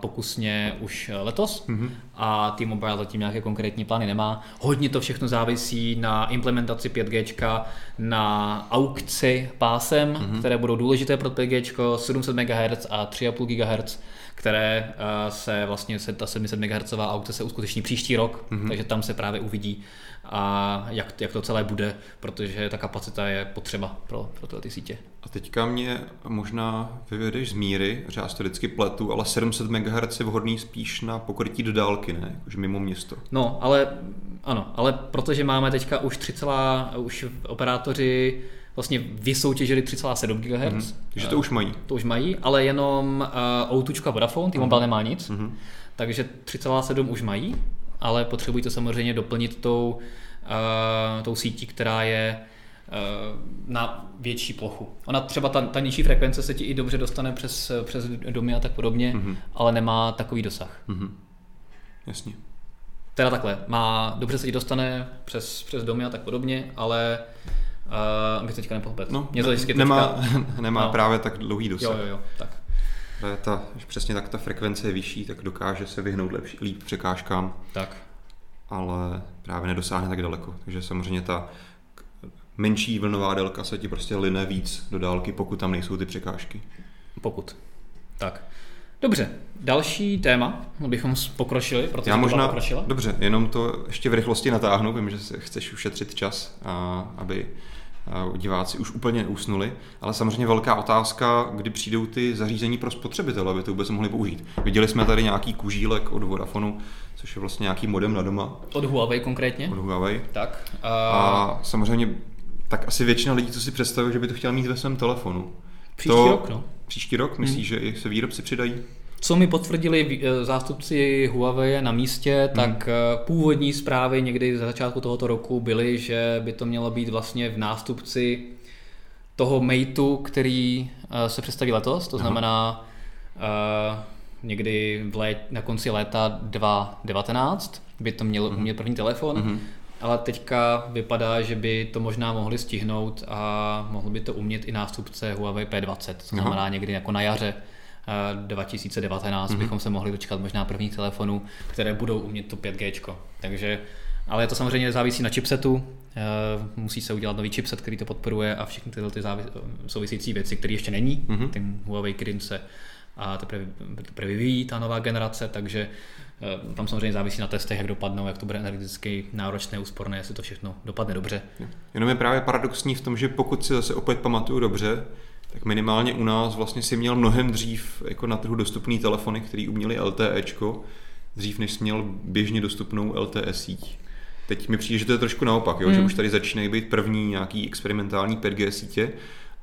pokusně už letos hmm. a T-Mobile zatím nějaké konkrétní plány nemá. Hodně to všechno závisí na implementaci 5G, na aukci pásem, hmm. které budou důležité pro 5G, 700 MHz a 3,5 GHz které uh, se vlastně se ta 700 MHz aukce se uskuteční příští rok, mm-hmm. takže tam se právě uvidí, a jak, jak to celé bude, protože ta kapacita je potřeba pro, pro tyhle ty sítě. A teďka mě možná vyvedeš z míry, že já to vždycky pletu, ale 700 MHz je vhodný spíš na pokrytí do dálky, ne? Jakože mimo město. No, ale ano, ale protože máme teďka už 3, už operátoři vlastně vysoutěžili 3,7 GHz. Mm-hmm. Takže to už mají. To už mají, ale jenom uh, O2 a Vodafone, T-Mobile mm-hmm. nemá nic, mm-hmm. takže 3,7 už mají, ale potřebují to samozřejmě doplnit tou, uh, tou sítí, která je na větší plochu. Ona třeba ta, ta nižší frekvence se ti i dobře dostane přes, přes domy a tak podobně, mm-hmm. ale nemá takový dosah. Mm-hmm. Jasně. Teda takhle, má, dobře se ti dostane přes, přes domy a tak podobně, ale Uh, abych teďka nepochopil. No, Mě to ne, nemá, teďka... nemá no. právě tak dlouhý dosah. Jo, jo, jo, tak. Ta, přesně tak ta frekvence je vyšší, tak dokáže se vyhnout lepší, líp překážkám. Tak. Ale právě nedosáhne tak daleko. Takže samozřejmě ta menší vlnová délka se ti prostě line víc do dálky, pokud tam nejsou ty překážky. Pokud. Tak. Dobře, další téma, bychom pokročili, protože Já možná, pokročila. Dobře, jenom to ještě v rychlosti natáhnu, vím, že chceš ušetřit čas, a, aby diváci už úplně usnuli, ale samozřejmě velká otázka, kdy přijdou ty zařízení pro spotřebitele, aby to vůbec mohli použít. Viděli jsme tady nějaký kužílek od Vodafonu, což je vlastně nějaký modem na doma. Od Huawei konkrétně? Od Huawei. Tak. A, a samozřejmě, tak asi většina lidí, co si představuje, že by to chtěl mít ve svém telefonu. Příští to, rok, no. Příští rok, myslíš, hmm. že i se výrobci přidají? Co mi potvrdili eh, zástupci Huawei na místě, hmm. tak eh, původní zprávy někdy za začátku tohoto roku byly, že by to mělo být vlastně v nástupci toho Mateu, který eh, se představí letos, to znamená uh, někdy v lét, na konci léta 2019 by to měl umět první telefon, mm-hmm. ale teďka vypadá, že by to možná mohli stihnout a mohl by to umět i nástupce Huawei P20, to znamená Aha. někdy jako na jaře 2019 mm-hmm. bychom se mohli dočkat možná prvních telefonů, které budou umět to 5G. Takže, ale to samozřejmě závisí na chipsetu, eh, musí se udělat nový chipset, který to podporuje a všechny tyhle ty závis- související věci, které ještě není. Mm-hmm. Ten Huawei Kirin se a teprve, teprve vyvíjí ta nová generace, takže Eh, Tam samozřejmě závisí na testech, jak dopadnou, jak to bude energeticky náročné, úsporné, jestli to všechno dopadne dobře. Jenom je právě paradoxní v tom, že pokud si zase opět pamatuju dobře, tak minimálně u nás vlastně si měl mnohem dřív jako na trhu dostupný telefony, který uměli LTEčko, dřív než jsi měl běžně dostupnou LTE síť. Teď mi přijde, že to je trošku naopak, jo? Mm. že už tady začínají být první nějaký experimentální 5G sítě,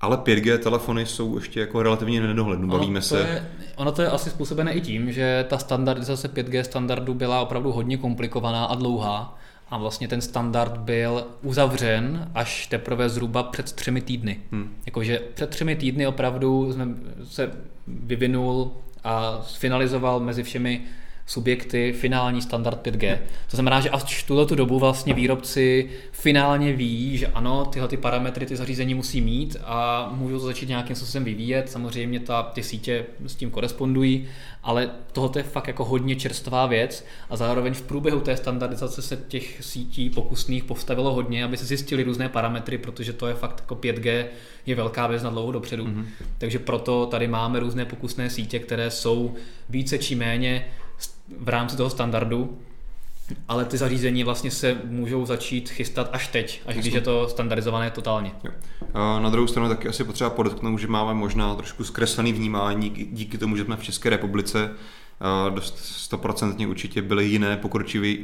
ale 5G telefony jsou ještě jako relativně nedohlednu, bavíme ono to se. Je, ono to je asi způsobené i tím, že ta standardizace 5G standardu byla opravdu hodně komplikovaná a dlouhá a vlastně ten standard byl uzavřen až teprve zhruba před třemi týdny. Hmm. Jakože před třemi týdny opravdu jsme se vyvinul a finalizoval mezi všemi subjekty finální standard 5G. To znamená, že až v tuhle tu dobu vlastně výrobci finálně ví, že ano, tyhle ty parametry ty zařízení musí mít a můžou to začít nějakým způsobem vyvíjet. Samozřejmě ta, ty sítě s tím korespondují, ale tohle je fakt jako hodně čerstvá věc a zároveň v průběhu té standardizace se těch sítí pokusných postavilo hodně, aby se zjistili různé parametry, protože to je fakt jako 5G je velká věc na dlouho dopředu. Mm-hmm. Takže proto tady máme různé pokusné sítě, které jsou více či méně v rámci toho standardu, ale ty zařízení vlastně se můžou začít chystat až teď, až když je to standardizované totálně. Jo. A na druhou stranu taky asi potřeba podotknout, že máme možná trošku zkreslený vnímání díky tomu, že jsme v České republice dost stoprocentně určitě byly jiné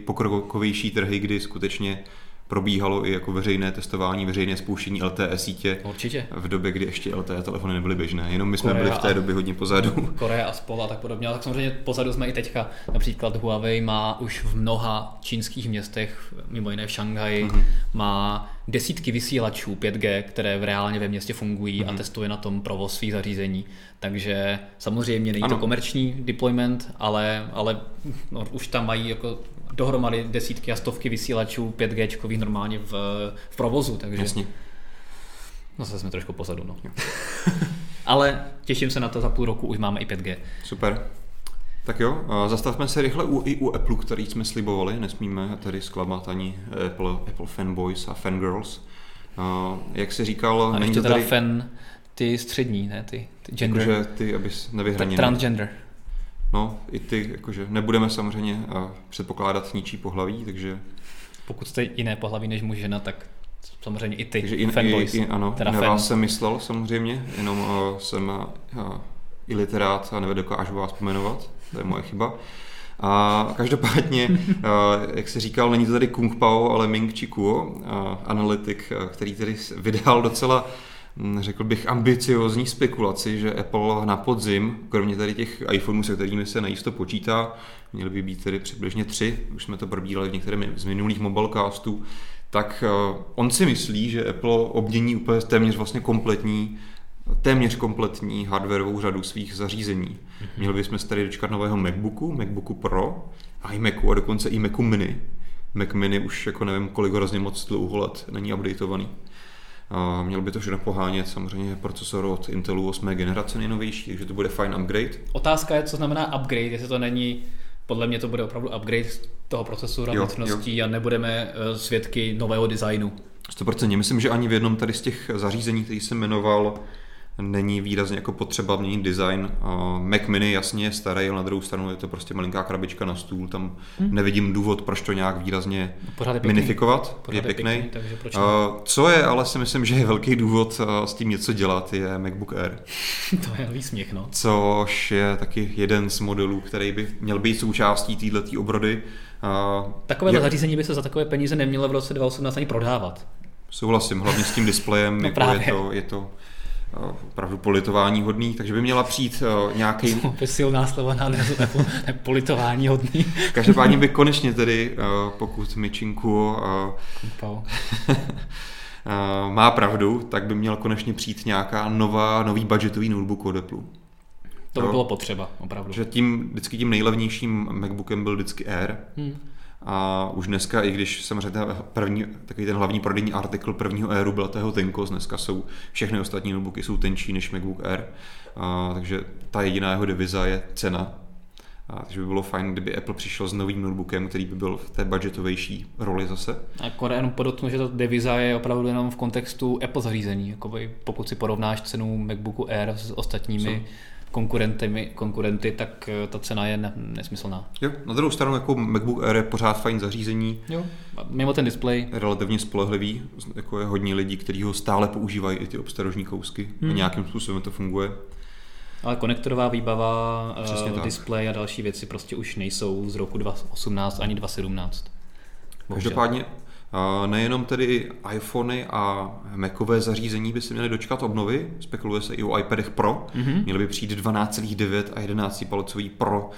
pokrokovější trhy, kdy skutečně probíhalo i jako veřejné testování, veřejné spouštění LTE sítě. Určitě. V době, kdy ještě LTE telefony nebyly běžné. Jenom my jsme Korea byli v té době hodně pozadu. Korea a spol a tak podobně. Ale tak samozřejmě pozadu jsme i teďka. Například Huawei má už v mnoha čínských městech, mimo jiné v Šanghaji, mm-hmm. má desítky vysílačů 5G, které v reálně ve městě fungují mm-hmm. a mhm. testuje na tom provoz svých zařízení. Takže samozřejmě není ano. to komerční deployment, ale, ale no, už tam mají jako dohromady desítky a stovky vysílačů 5G normálně v, v provozu, takže Jasně. No zase jsme trošku pozadu, no. Ale těším se na to, za půl roku už máme i 5G. Super. Tak jo, zastavme se rychle u, i u Apple, který jsme slibovali, nesmíme tedy zklamat ani Apple, Apple fanboys a fangirls. Jak si říkal, a není to teda tady... fan ty střední, ne, ty, ty gender. Jakože ty, abys nevyhranil. Transgender. No, i ty, jakože nebudeme samozřejmě předpokládat ničí pohlaví, takže... Pokud jste jiné pohlaví než muž žena, tak samozřejmě i ty takže i, fanboys. I, i, ano, teda na fan. vás jsem myslel samozřejmě, jenom uh, jsem uh, i literát a nedokážu vás pomenovat, to je moje chyba. A každopádně, uh, jak se říkal, není to tady Kung Pao, ale Ming Chi Kuo, uh, analytik, uh, který tedy vydal docela Hm, řekl bych, ambiciozní spekulaci, že Apple na podzim, kromě tady těch iPhoneů, se kterými se najisto počítá, měly by být tedy přibližně tři, už jsme to probírali v některém z minulých mobilecastů, tak eh, on si myslí, že Apple obmění úplně téměř vlastně kompletní téměř kompletní hardwareovou řadu svých zařízení. Mm-hmm. Měli bychom se tady dočkat nového MacBooku, MacBooku Pro, iMacu a dokonce i Macu Mini. Mac Mini už jako nevím kolik hrozně moc dlouho let není updateovaný. Měl by to všechno pohánět samozřejmě procesor od Intelu 8. generace nejnovější, takže to bude fajn upgrade. Otázka je, co znamená upgrade, jestli to není podle mě to bude opravdu upgrade toho procesoru a mocností a nebudeme eh, svědky nového designu. 100%. Myslím, že ani v jednom tady z těch zařízení, který jsem jmenoval, není výrazně jako potřeba měnit design. Mac Mini jasně je starý, ale na druhou stranu je to prostě malinká krabička na stůl, tam hmm. nevidím důvod, proč to nějak výrazně Pořád je minifikovat, Pořád je pěkný. pěkný takže proč Co je, ale si myslím, že je velký důvod s tím něco dělat, je MacBook Air. to je nový směch, no. Což je taky jeden z modelů, který by měl být součástí této obrody. Takové je... zařízení by se za takové peníze nemělo v roce 2018 ani prodávat. Souhlasím, hlavně s tím displejem, no jako je to, je to opravdu politování hodný, takže by měla přijít uh, nějaký... silná slova na Apple, politování hodný. Každopádně by konečně tedy, uh, pokud Mičinku uh, má pravdu, tak by měl konečně přijít nějaká nová, nový budgetový notebook od Apple. To by bylo potřeba, opravdu. Že tím, vždycky tím nejlevnějším MacBookem byl vždycky Air. Hmm. A už dneska, i když samozřejmě první, takový ten hlavní prodejní artikl prvního Airu byl toho tenkos, dneska jsou všechny ostatní notebooky jsou tenčí než MacBook Air, a, takže ta jediná jeho deviza je cena. A, takže by bylo fajn, kdyby Apple přišel s novým notebookem, který by byl v té budgetovější roli zase. A jenom podotknu, že ta deviza je opravdu jenom v kontextu Apple zařízení. Jakoby pokud si porovnáš cenu MacBooku Air s ostatními, Co? Konkurenty, konkurenty, tak eh, ta cena je ne, nesmyslná. Jo, na druhou stranu jako MacBook Air je pořád fajn zařízení, Jo, mimo ten displej, relativně spolehlivý, jako je hodně lidí, kteří ho stále používají i ty obstarožní kousky hmm. a nějakým způsobem to funguje. ale konektorová výbava, Přesně uh, displej a další věci prostě už nejsou z roku 2018 ani 2017. Bohužel. Každopádně nejenom tedy iPhony a Macové zařízení by se měly dočkat obnovy, spekuluje se i o iPadech Pro, mm-hmm. měly by přijít 12,9 a 11 palcový Pro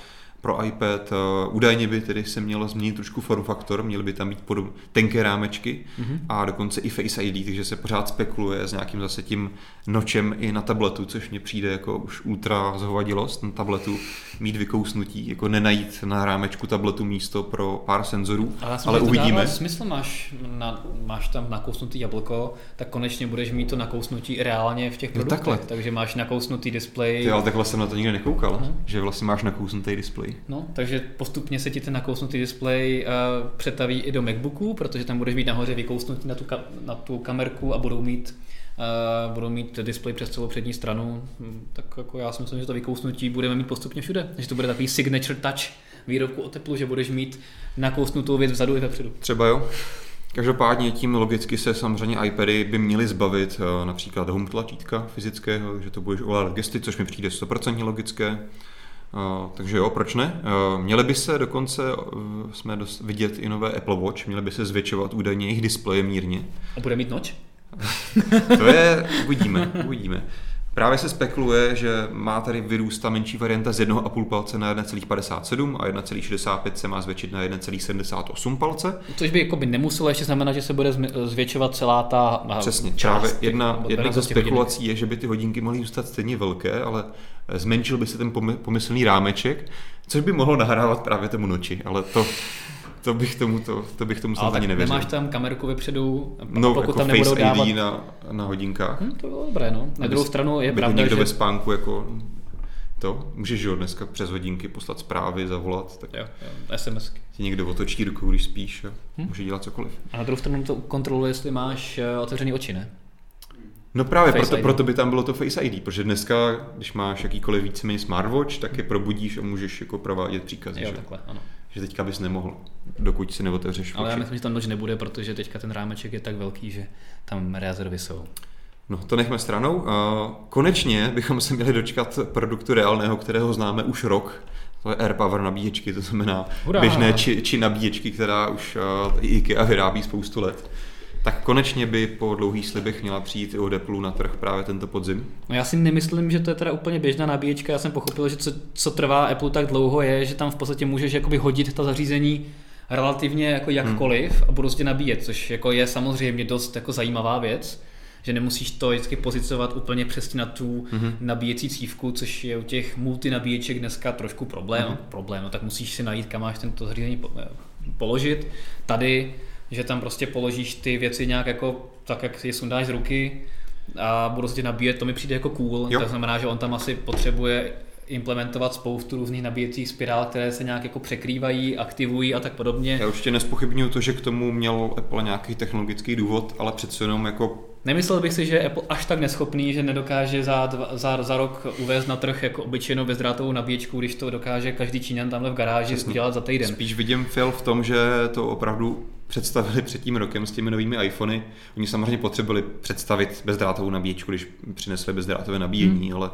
pro iPad. Eh, Údajně by tedy se mělo změnit trošku form faktor, měly by tam být podob, tenké rámečky mm-hmm. a dokonce i Face ID, takže se pořád spekuluje s nějakým zase tím nočem i na tabletu, což mně přijde jako už ultra zhovadilost na tabletu mít vykousnutí, jako nenajít na rámečku tabletu místo pro pár senzorů, Ale, ale uvidíme. smysl, máš, na, máš tam nakousnutý jablko, tak konečně budeš mít to nakousnutí reálně v těch Jo, produktech. takhle. Takže máš nakousnutý displej. Ty, ale takhle jsem na to nikdy nekoukal, Mhm. že vlastně máš nakousnutý displej. No, takže postupně se ti ten nakousnutý displej uh, přetaví i do MacBooku, protože tam budeš mít nahoře vykousnutý na tu, ka- na tu kamerku a budou mít uh, budou mít displej přes celou přední stranu, Hm, tak jako já si myslím, že to vykousnutí budeme mít postupně všude. Že to bude takový signature touch výrobku o teplu, že budeš mít nakousnutou věc vzadu i vepředu. Třeba jo. Každopádně tím logicky se samozřejmě iPady by měly zbavit eh, například home tlačítka fyzického, že to budeš ovládat gesty, což mi přijde 100% logické. Uh, takže jo, proč ne? Uh, měly by se dokonce, uh, jsme dost vidět i nové Apple Watch, měly by se zvětšovat údajně jejich displeje mírně. A bude mít noč? To je, uvidíme, uvidíme. Právě se spekuluje, že má tady vyrůst ta menší varianta z 1,5 palce na 1,57 a 1,65 se má zvětšit na 1,78 palce. Což by jako by nemuselo ještě znamenat, že se bude zvětšovat celá ta Přesně, část právě jedna, jedna ze spekulací je, že by ty hodinky mohly zůstat stejně velké, ale zmenšil by se ten pomy- pomyslný rámeček, což by mohlo nahrávat právě tomu noči, ale to, to bych tomu, to, to bych tomu snad ani nevěřil. nemáš tam kamerku vepředu, no, pokud jako tam nebudou Face dávat... ID na, na hodinkách. Hm, to bylo dobré, no. Na druhou stranu je pravda, někdo že... ve spánku jako to, můžeš jo dneska přes hodinky poslat zprávy, zavolat, tak Jo, jo, SMS. ti někdo otočí rukou, když spíš a Hm? může dělat cokoliv. A na druhou stranu to kontroluje, jestli máš eh, otevřený oči, ne? No právě Face proto, ID. proto by tam bylo to Face ID, protože dneska, když máš jakýkoliv víceméně smartwatch, tak je probudíš a můžeš jako provádět příkazy, Jo, že? takhle, ano. Že teďka bys nemohl, dokud si neotevřeš Ale já myslím, že tam noč nebude, protože teďka ten rámeček je tak velký, že tam rezervy jsou. No, to nechme stranou. A konečně bychom se měli dočkat produktu reálného, kterého známe už rok. To je AirPower nabíječky, to znamená Hurá! běžné či, či nabíječky, která už i IKEA vyrábí spoustu let. Tak konečně by po dlouhých slibech měla přijít i od Apple na trh právě tento podzim. No já si nemyslím, že to je teda úplně běžná nabíječka. Já jsem pochopil, že co, co trvá Apple tak dlouho je, že tam v podstatě můžeš jakoby hodit ta zařízení relativně jako jakkoliv Hmm. a budou tě nabíjet, což jako je samozřejmě dost jako zajímavá věc, že nemusíš to vždycky pozicovat úplně přesně na tu Mhm. nabíjecí cívku, což je u těch multinabíječek dneska trošku problém. Mhm. problém, no, tak musíš si najít, kam máš tento zařízení eh, položit. Tady, že tam prostě položíš ty věci nějak jako tak, jak si je sundáš z ruky a budou se ti nabíjet, to mi přijde jako cool. Jo. To znamená, že on tam asi potřebuje implementovat spoustu různých nabíjecích spirál, které se nějak jako překrývají, aktivují a tak podobně. Já určitě nespochybnuju to, že k tomu měl Apple nějaký technologický důvod, ale přece jenom jako Nemyslel bych si, že je Apple až tak neschopný, že nedokáže za, dva, za, za rok uvést na trh jako obyčejnou bezdrátovou nabíječku, když to dokáže každý Číňan tamhle v garáži Přesně. udělat za týden. Spíš vidím fail v tom, že to opravdu představili před tím rokem s těmi novými iPhony. Oni samozřejmě potřebovali představit bezdrátovou nabíječku, když přinesli bezdrátové nabíjení, hmm. ale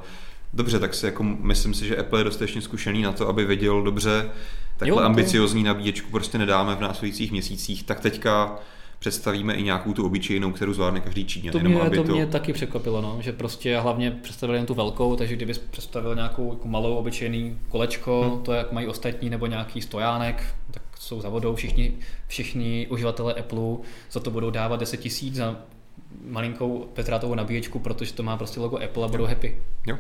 dobře, tak si jako myslím si, že Apple je dostatečně zkušený na to, aby věděl dobře, takhle Jo, jo, to- ambiciozní nabíječku prostě nedáme v následujících měsících, tak teďka představíme i nějakou tu obyčejnou, kterou zvládne každý Číňan. To jenom mě, aby to mě taky překvapilo, no, že prostě hlavně představili jen tu velkou, takže kdybys představil nějakou jako malou obyčejný kolečko, hmm. to jak mají ostatní, nebo nějaký stojánek, tak jsou za vodou všichni, všichni uživatelé Apple za to budou dávat 10 tisíc za malinkou bezdrátovou nabíječku, protože to má prostě logo Apple a budou happy. Jo.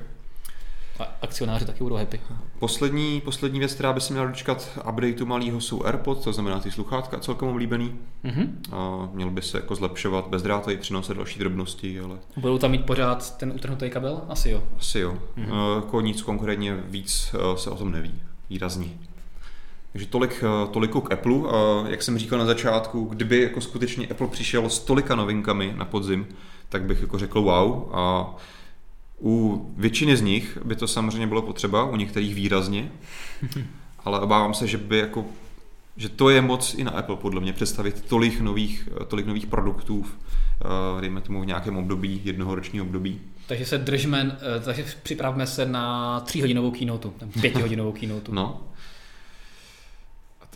A akcionáři taky budou happy. Poslední, poslední věc, která by se měla dočkat updateu malého, jsou AirPods, to znamená ty sluchátka, celkem oblíbený. Mhm. A měl by se jako zlepšovat bezdrátový přenos a další drobnosti, ale Budou tam mít pořád ten utrhnutý kabel? Asi jo. asi jo. Mhm. Mm-hmm. Jako nic konkrétně víc eh, se o tom neví, výrazně. Takže tolik, eh, toliko k Apple. Jak jsem říkal na začátku, kdyby jako skutečně Apple přišel s tolika novinkami na podzim, tak bych jako řekl wow. A U většiny z nich by to samozřejmě bylo potřeba, u některých výrazně, ale obávám se, že by jako že to je moc i na Apple podle mě představit tolik nových, tolik nových produktů, eh, dejme tomu v nějakém období, jednoho ročního období. Takže se držme, eh, takže připravme se na tříhodinovou keynote, pětihodinovou keynote. No.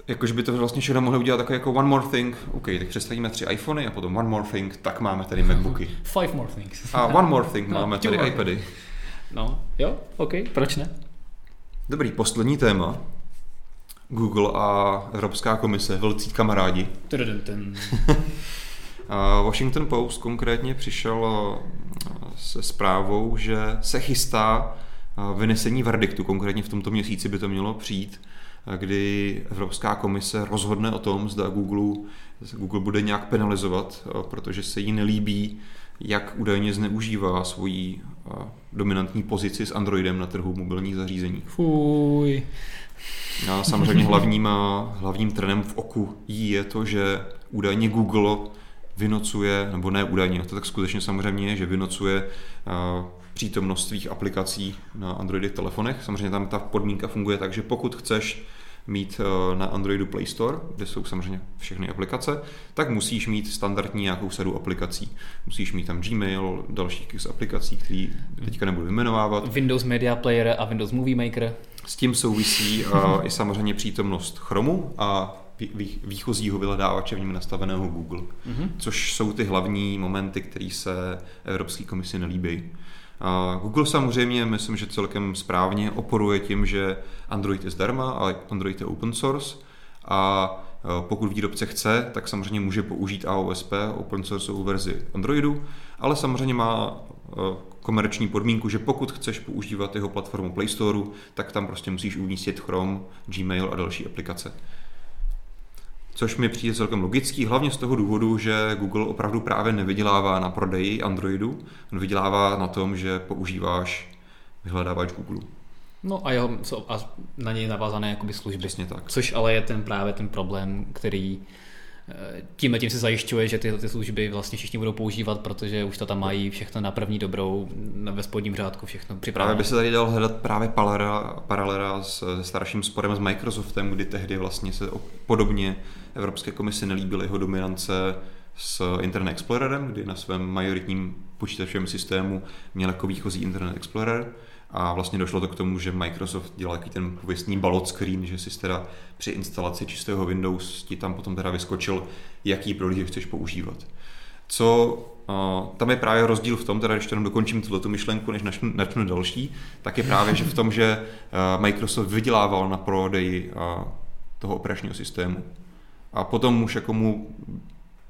Jakože by to vlastně všechno mohlo udělat takové jako one more thing, OK, tak představíme tři iPhony a potom one more thing, tak máme tady MacBooky. Five more things. A one more thing, No, máme tady iPady. No, jo, OK, proč ne? Dobrý, poslední téma. Google a Evropská komise, velcí kamarádi. Washington Post konkrétně přišel eh, se zprávou, že se chystá eh, vynesení verdiktu, konkrétně v tomto měsíci by to mělo přijít, kdy Evropská komise rozhodne o tom, zda Google, Google bude nějak penalizovat, eh, protože se jí nelíbí, jak údajně zneužívá svoji eh, dominantní pozici s Androidem na trhu mobilních zařízení. Fuj. A samozřejmě hlavním, a hlavním trendem v oku jí je to, že údajně Google vynocuje, nebo ne údajně, to tak skutečně samozřejmě je, že vynocuje přítomnost svých aplikací na Androidových telefonech. Samozřejmě tam ta podmínka funguje tak, že pokud chceš mít a, na Androidu Play Store, kde jsou samozřejmě všechny aplikace, tak musíš mít standardní nějakou sadu aplikací. Musíš mít tam Gmail, dalších z aplikací, které teďka nebudu vyjmenovávat. Windows Media Player a Windows Movie Maker. S tím souvisí uh, i samozřejmě přítomnost Chromu a vý- vý- výchozího vyhledávače v něm nastaveného Google, Mhm. což jsou ty hlavní momenty, které se Evropské komisi nelíbí. A Google samozřejmě, myslím, že celkem správně oporuje tím, že Android je zdarma, ale Android je open source a eh, pokud výrobce chce, tak samozřejmě může použít AOSP, open sourceovou verzi Androidu, ale samozřejmě má eh, komerční podmínku, že pokud chceš používat jeho platformu Play Store, tak tam prostě musíš umístit Chrome, Gmail a další aplikace. Což mi přijde celkem logický, hlavně z toho důvodu, že Google opravdu právě nevydělává na prodeji Androidu, on vydělává na tom, že používáš vyhledávač Google. No a, jeho, co, a na něj navázané jakoby služby. Přesně tak. Což ale je ten právě ten problém, který tímhle tím se zajišťuje, že tyhle ty služby vlastně všichni budou používat, protože už to tam mají všechno na první dobrou, na- ve spodním řádku všechno Právě připravené. by se tady dal hledat právě paralela, paralela s, se starším sporem s Microsoftem, kdy tehdy vlastně se podobně Evropské komisi nelíbily jeho dominance s Internet Explorerem, kdy na svém majoritním počítačovém systému měl jako výchozí Internet Explorer a vlastně došlo to k tomu, že Microsoft dělal takový ten pověstný ballot screen, že si teda při instalaci čistého Windows ti tam potom teda vyskočil, jaký prohlížeč chceš používat. Co tam je právě rozdíl v tom, teda když jenom dokončím tuto myšlenku, než načnu, načnu další, tak je právě, že v tom, že Microsoft vydělával na prodeji toho operačního systému. A potom už jako mu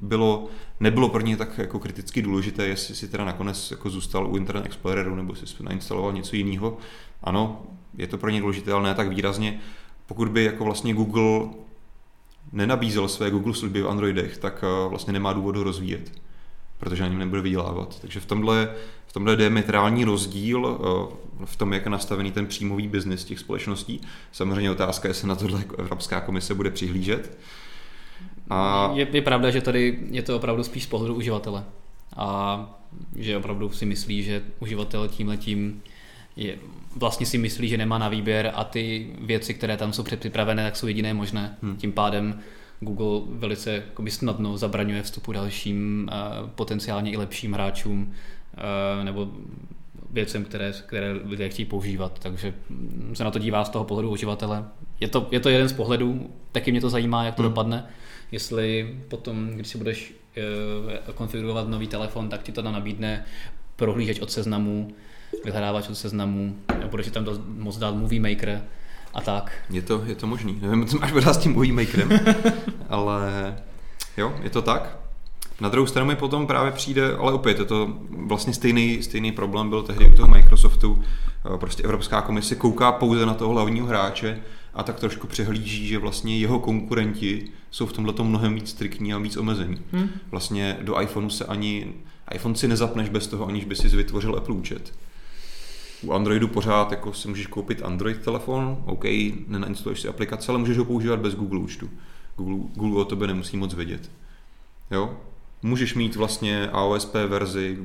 bylo, nebylo pro ně tak jako kriticky důležité, jestli si teda nakonec jako zůstal u Internet Exploreru nebo si nainstaloval něco jiného. Ano, je to pro ně důležité, ale ne tak výrazně. Pokud by jako vlastně Google nenabízel své Google služby v Androidech, tak eh, vlastně nemá důvod ho rozvíjet, protože na něm nebude vydělávat. Takže v tomhle, v tomhle diametrální rozdíl eh, v tom, jak je nastavený ten příjmový biznis těch společností. Samozřejmě otázka je, jestli na tohle jako Evropská komise bude přihlížet. A Je, je pravda, že tady je to opravdu spíš z pohledu uživatele. A že opravdu si myslí, že uživatel tímhletím je, vlastně si myslí, že nemá na výběr a ty věci, které tam jsou předpřipravené, tak jsou jediné možné. Hmm. Tím pádem Google velice jakoby snadno zabraňuje vstupu dalším uh, potenciálně i lepším hráčům uh, nebo věcem, které, které lidé chtějí používat. Takže se na to dívá z toho pohledu uživatele. Je to, je to jeden z pohledů, taky mě to zajímá, jak to Hmm. dopadne. Jestli potom, když si budeš eh, konfigurovat nový telefon, tak ti to tam nabídne prohlížeč od seznamu, vyhledávač od seznamu, budeš si tam moc dát Movie Maker a tak. je to, je to možný. Nevím, co máš pořád s tím movie makerem, ale jo, je to tak. Na druhou stranu mi potom právě přijde, ale opět je to vlastně stejný, stejný problém byl tehdy u toho Microsoftu. Eh, Prostě Evropská komise kouká pouze na toho hlavního hráče a tak trošku přehlíží, že vlastně jeho konkurenti jsou v tomhle mnohem víc striktní a víc omezení. Hm? Vlastně do iPhoneu se ani, iPhone si nezapneš bez toho, aniž by si vytvořil Apple účet. U Androidu pořád jako si můžeš koupit Android telefon, OK, nenainstaluješ si aplikace, ale můžeš ho používat bez Google účtu. Google, Google o tobě nemusí moc vědět. Jo? Můžeš mít vlastně AOSP verzi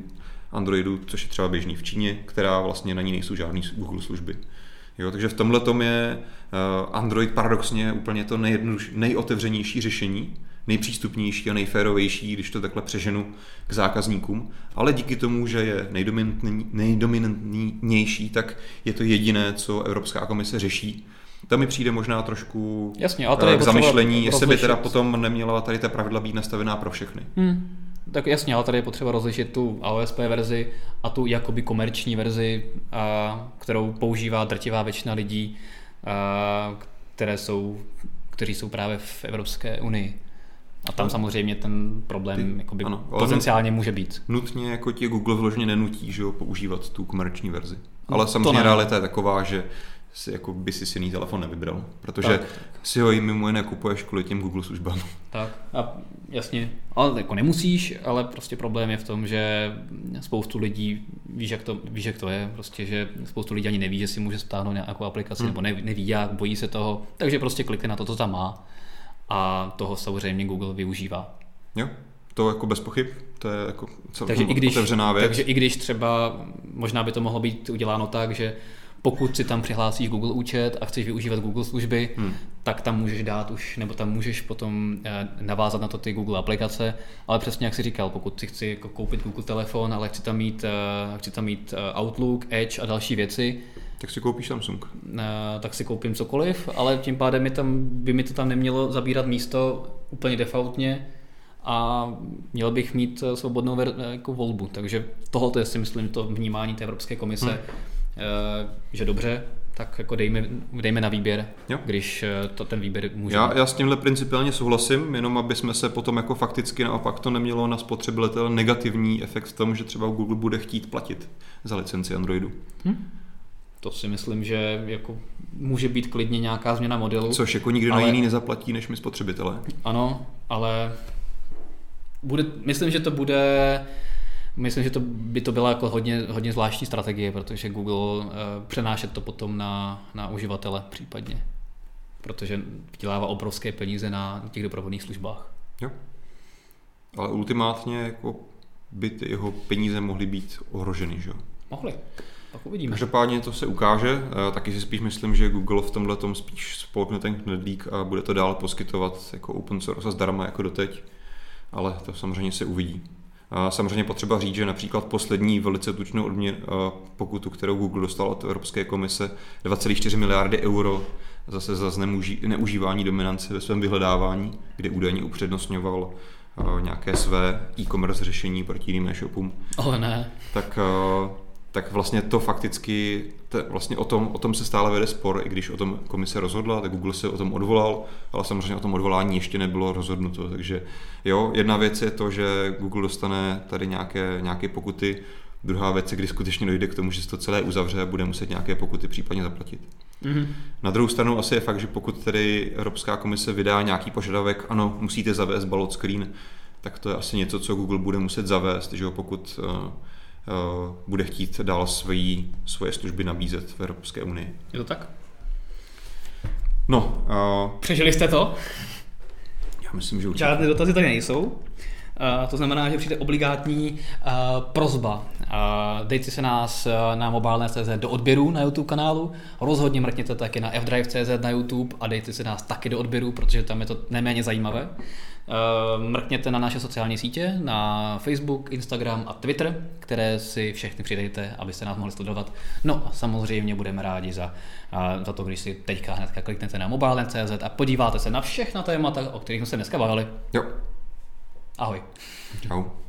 Androidu, což je třeba běžný v Číně, která vlastně na ní nejsou žádné Google služby. Jo, takže v tomhle tom je eh, Android paradoxně úplně to nejotevřenější řešení, nejpřístupnější a nejférovější, když to takhle přeženu k zákazníkům, ale díky tomu, že je nejdominantnější, tak je to jediné, co Evropská komise řeší. To mi přijde možná trošku Jasně, ale tady k zamyšlení, jestli by teda potom neměla tady ta pravidla být nastavená pro všechny. Hmm. Tak jasně, ale tady je potřeba rozlišit tu AOSP verzi a tu jakoby komerční verzi, a, kterou používá drtivá většina lidí, a, které jsou, kteří jsou právě v Evropské unii. A tam samozřejmě ten problém Ty, jakoby ano, potenciálně může být. Nutně jako ti Google vložně nenutí že jo, používat tu komerční verzi. Ale samozřejmě realita je taková, že si, jako by si jiný telefon nevybral, protože tak, si ho i mimo jiné kupuješ kvůli těm Google službám. Tak a jasně, ale jako nemusíš, ale prostě problém je v tom, že spoustu lidí, víš jak to, víš, jak to je, prostě, že spoustu lidí ani neví, že si může stáhnout nějakou aplikaci, hmm. nebo neví, jak, bojí se toho, takže prostě klikne na to, co tam má a toho samozřejmě Google využívá. Jo, to jako bez pochyb, to je jako takže i když, otevřená věc. Takže i když třeba, možná by to mohlo být uděláno tak, že pokud si tam přihlásíš Google účet a chceš využívat Google služby, hmm. tak tam můžeš dát už, nebo tam můžeš potom eh, navázat na to ty Google aplikace, ale přesně jak si říkal, pokud si chci jako koupit Google telefon, ale chci tam mít, eh, chci tam mít eh, Outlook, Edge a další věci, tak si koupíš Samsung. Tak si koupím cokoliv, ale tím pádem mi tam, by mi to tam nemělo zabírat místo úplně defaultně a měl bych mít svobodnou jako volbu. Takže tohle je si myslím to vnímání té Evropské komise. Hmm že dobře, tak jako dejme, dejme na výběr, jo. když eh, to ten výběr může. Já, já s tímhle principiálně souhlasím, jenom aby jsme se potom jako fakticky naopak to nemělo na spotřebitele negativní efekt v tom, že třeba Google bude chtít platit za licenci Androidu. Hm? To si myslím, že jako může být klidně nějaká změna modelu. Což jako nikdo ale... jiný nezaplatí, než my spotřebitelé. Ano, ale bude, myslím, že to bude Myslím, že to by to byla jako hodně, hodně zvláštní strategie, protože Google uh, přenášet to potom na, na uživatele případně, protože vydělává obrovské peníze na těch doprovodných službách. Jo. Ale ultimátně jako by ty jeho peníze mohly být ohroženy, že jo? Mohly. Tak uvidíme. Každopádně to se ukáže. Eh, taky si spíš myslím, že Google v tomhle tom spíš spolkne ten knedlík a bude to dál poskytovat jako open source a zdarma jako doteď. Ale to samozřejmě se uvidí. Samozřejmě potřeba říct, že například poslední velice tučnou odměn, pokutu, kterou Google dostal od Evropské komise, 2,4 miliardy euro zase za neužívání dominance ve svém vyhledávání, kde údajně upřednostňoval nějaké své e-commerce řešení proti jiným e-shopům. Ale ne. Tak tak vlastně to fakticky, to, vlastně o tom, o tom se stále vede spor, i když o tom komise rozhodla, tak Google se o tom odvolal, ale samozřejmě o tom odvolání ještě nebylo rozhodnuto. Takže jo, jedna věc je to, že Google dostane tady nějaké, nějaké pokuty, druhá věc je, kdy skutečně dojde k tomu, že se to celé uzavře a bude muset nějaké pokuty případně zaplatit. Mm-hmm. Na druhou stranu asi je fakt, že pokud tedy Evropská komise vydá nějaký požadavek, ano, musíte zavést ballot screen, tak to je asi něco, co Google bude muset zavést, že jo, pokud uh, bude chtít dál svojí, svoje služby nabízet v Evropské unii. Je to tak? No. Uh, Přežili jste to? Já myslím, že určitě. Žádné dotazy tady nejsou. Uh, to znamená, že přijde obligátní uh, prozba. Uh, dejte se nás uh, na mobilné.cz do odběru na YouTube kanálu. Rozhodně mrkněte taky na fdrive.cz na YouTube a dejte se nás taky do odběru, protože tam je to neméně zajímavé. Eh, mrkněte na naše sociální sítě, na Facebook, Instagram a Twitter, které si všechny přidejte, abyste nás mohli sledovat. No a samozřejmě budeme rádi za, za to, když si teďka hnedka kliknete na mobile.cz a podíváte se na všechna témata, o kterých jsme se dneska bavili. Jo. Ahoj. Čau.